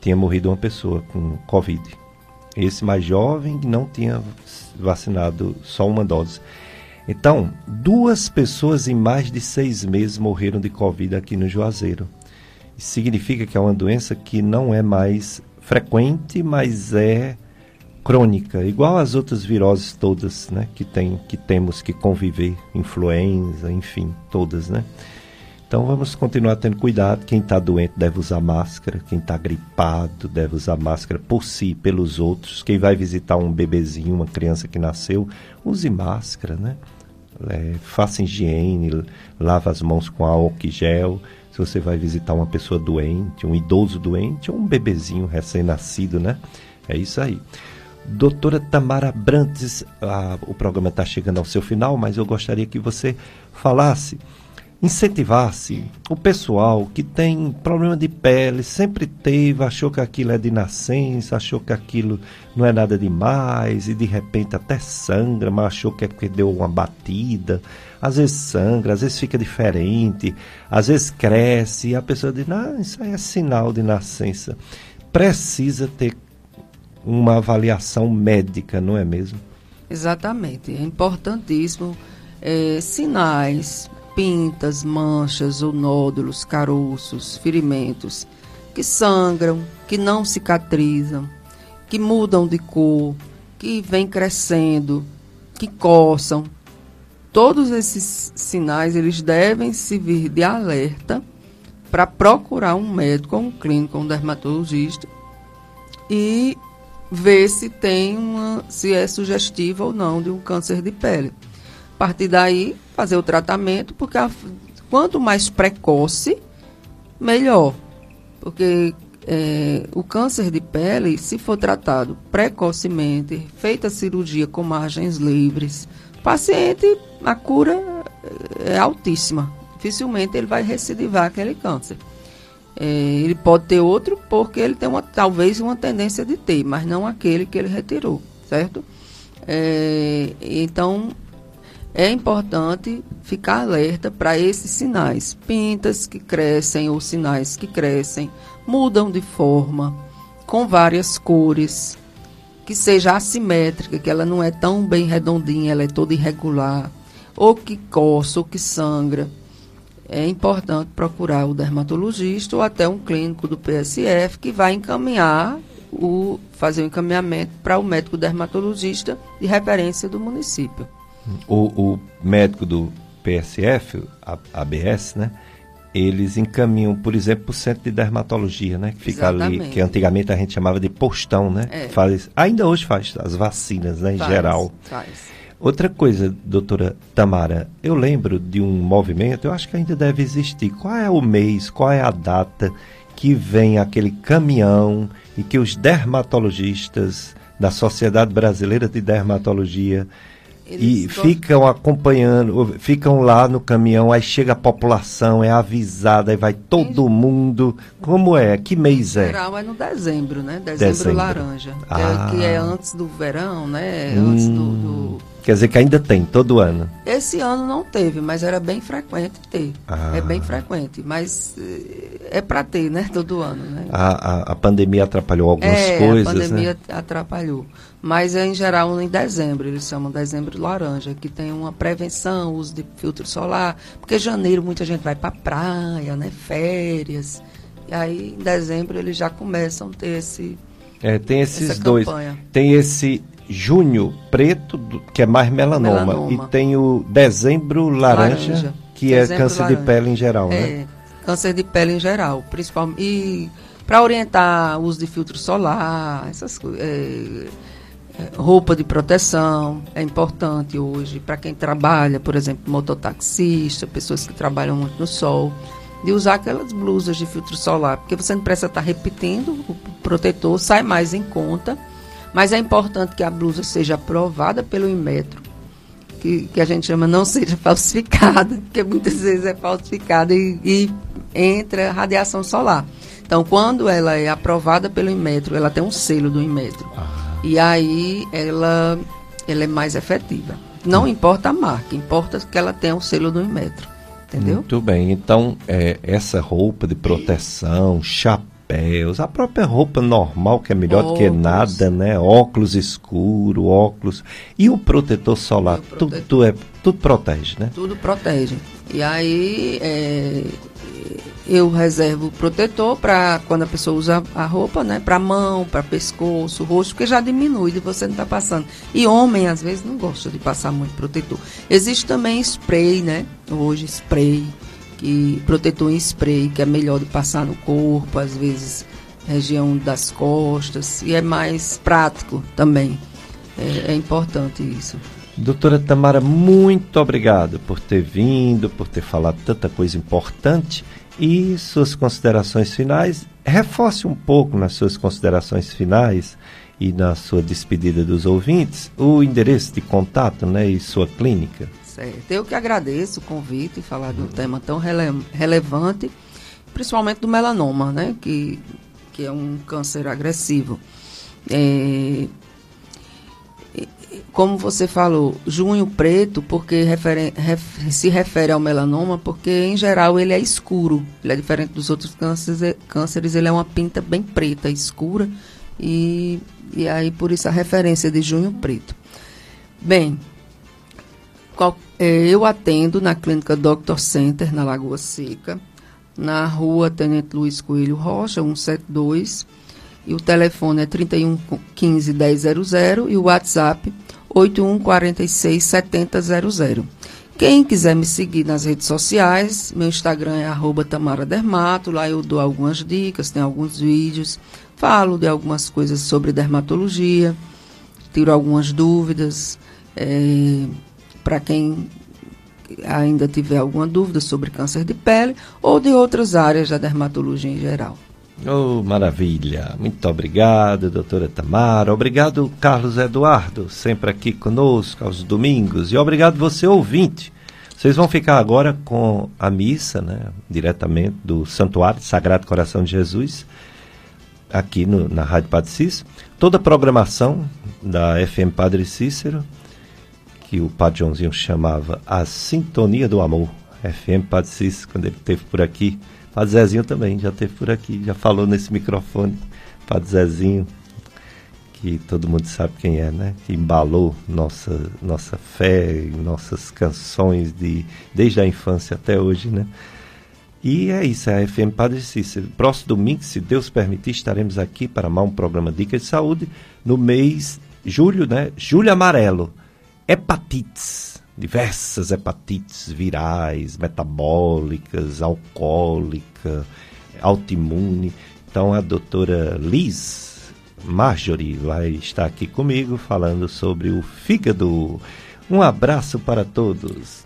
tinha morrido uma pessoa com Covid. Esse mais jovem não tinha vacinado só uma dose. Então, duas pessoas em mais de seis meses morreram de Covid aqui no Juazeiro. Significa que é uma doença que não é mais frequente, mas é crônica, igual as outras viroses todas, né, que tem que temos que conviver, influenza, enfim, todas, né? Então vamos continuar tendo cuidado. Quem está doente deve usar máscara, quem está gripado deve usar máscara por si, pelos outros. Quem vai visitar um bebezinho, uma criança que nasceu, use máscara, né? É, faça higiene, lava as mãos com álcool e gel se você vai visitar uma pessoa doente, um idoso doente ou um bebezinho recém-nascido, né? É isso aí. Doutora Tamara Brantes, ah, o programa está chegando ao seu final, mas eu gostaria que você falasse incentivasse o pessoal que tem problema de pele, sempre teve, achou que aquilo é de nascença, achou que aquilo não é nada demais e de repente até sangra, mas achou que é porque deu uma batida. Às vezes sangra, às vezes fica diferente, às vezes cresce e a pessoa diz: "Não, isso aí é sinal de nascença". Precisa ter uma avaliação médica, não é mesmo? Exatamente, é importantíssimo. É, sinais pintas, manchas ou nódulos, caroços, ferimentos que sangram, que não cicatrizam, que mudam de cor, que vêm crescendo, que coçam. Todos esses sinais eles devem servir de alerta para procurar um médico, um clínico, um dermatologista e ver se tem uma, se é sugestivo ou não de um câncer de pele. A partir daí, fazer o tratamento, porque a, quanto mais precoce, melhor. Porque é, o câncer de pele, se for tratado precocemente, feita a cirurgia com margens livres, paciente, a cura é altíssima. Dificilmente ele vai recidivar aquele câncer. É, ele pode ter outro porque ele tem uma, talvez uma tendência de ter, mas não aquele que ele retirou, certo? É, então, é importante ficar alerta para esses sinais. Pintas que crescem ou sinais que crescem, mudam de forma, com várias cores, que seja assimétrica, que ela não é tão bem redondinha, ela é toda irregular, ou que coça, ou que sangra. É importante procurar o dermatologista ou até um clínico do PSF que vai encaminhar o fazer o encaminhamento para o médico dermatologista de referência do município. O, o médico do PSF, a, ABS, né? Eles encaminham, por exemplo, para o centro de dermatologia, né? Que fica Exatamente. ali, que antigamente a gente chamava de postão, né? É. Faz, ainda hoje faz as vacinas, né? Em faz, geral. Faz. Outra coisa, doutora Tamara, eu lembro de um movimento, eu acho que ainda deve existir. Qual é o mês, qual é a data que vem aquele caminhão e que os dermatologistas da Sociedade Brasileira de Dermatologia Eles e ficam acompanhando, ficam lá no caminhão, aí chega a população, é avisada, aí vai todo mundo. Como é? Que mês é? geral é no dezembro, né? Dezembro, dezembro. laranja. Ah. É, que é antes do verão, né? Hum. Antes do, do Quer dizer que ainda tem, todo ano. Esse ano não teve, mas era bem frequente ter. Ah. É bem frequente, mas eh, é para ter, né? Todo ano, né? A, a, a pandemia atrapalhou algumas é, coisas, a pandemia né? atrapalhou. Mas é em geral em dezembro, eles chamam dezembro laranja, que tem uma prevenção, uso de filtro solar, porque janeiro muita gente vai para praia, né? Férias. E aí em dezembro eles já começam a ter esse... É, tem esses dois. Tem esse junho preto, que é mais melanoma, melanoma. e tem o dezembro laranja, laranja. que é dezembro é câncer laranja. de pele em geral, né? é, né? Câncer de pele em geral, principalmente. E para orientar o uso de filtro solar, essas coisas. É, roupa de proteção é importante hoje para quem trabalha, por exemplo, mototaxista, pessoas que trabalham muito no sol, de usar aquelas blusas de filtro solar, porque você não precisa estar tá repetindo, o protetor sai mais em conta mas é importante que a blusa seja aprovada pelo Inmetro, que, que a gente chama não seja *laughs* falsificada, porque muitas vezes é falsificada e, e entra radiação solar. Então, quando ela é aprovada pelo Inmetro, ela tem um selo do Inmetro. Ah. E aí ela, ela é mais efetiva. Não hum. importa a marca, importa que ela tenha o selo do Inmetro. Entendeu? Muito bem. Então, é, essa roupa de proteção, chapéu chapéus, a própria roupa normal, que é melhor óculos. do que nada, né? Óculos escuro, óculos. E o protetor solar, o protetor. Tudo, é, tudo protege, né? Tudo protege. E aí é, eu reservo protetor para quando a pessoa usa a roupa, né? Para mão, para pescoço, rosto, porque já diminui de você não estar tá passando. E homem, às vezes, não gosta de passar muito protetor. Existe também spray, né? Hoje, spray que protetor em spray, que é melhor de passar no corpo, às vezes região das costas, e é mais prático também. É, é importante isso. Doutora Tamara, muito obrigado por ter vindo, por ter falado tanta coisa importante e suas considerações finais. Reforce um pouco nas suas considerações finais e na sua despedida dos ouvintes o endereço de contato né, e sua clínica certo. Eu que agradeço o convite e falar de um tema tão rele relevante, principalmente do melanoma, né? Que, que é um câncer agressivo. É, como você falou, junho preto, porque ref, se refere ao melanoma, porque em geral ele é escuro. Ele é diferente dos outros cânceres, é, cânceres ele é uma pinta bem preta, escura, e, e aí por isso a referência de junho preto. Bem, qual, é, eu atendo na clínica Doctor Center, na Lagoa Seca, na rua Tenente Luiz Coelho Rocha, 172. E o telefone é 31 15 1000 e o WhatsApp 8146 7000. Quem quiser me seguir nas redes sociais, meu Instagram é arroba Tamara Dermato, lá eu dou algumas dicas, tem alguns vídeos, falo de algumas coisas sobre dermatologia, tiro algumas dúvidas. É, para quem ainda tiver alguma dúvida sobre câncer de pele ou de outras áreas da dermatologia em geral. Oh, maravilha. Muito obrigado, doutora Tamara. Obrigado, Carlos Eduardo, sempre aqui conosco aos domingos. E obrigado você, ouvinte. Vocês vão ficar agora com a missa, né, diretamente do Santuário Sagrado Coração de Jesus, aqui no, na Rádio Padre Cícero. Toda a programação da FM Padre Cícero que o Padre Joãozinho chamava A Sintonia do Amor, FM Padre Cis, quando ele esteve por aqui. Padre Zezinho também já esteve por aqui, já falou nesse microfone. Padre Zezinho, que todo mundo sabe quem é, né? Que embalou nossa, nossa fé, nossas canções de, desde a infância até hoje, né? E é isso, é a FM Padre Cícero. Próximo domingo, se Deus permitir, estaremos aqui para mais um programa Dicas de Saúde no mês julho, né? Julho Amarelo hepatites, diversas hepatites virais, metabólicas, alcoólica, autoimune. Então a doutora Liz Marjorie vai estar aqui comigo falando sobre o fígado. Um abraço para todos.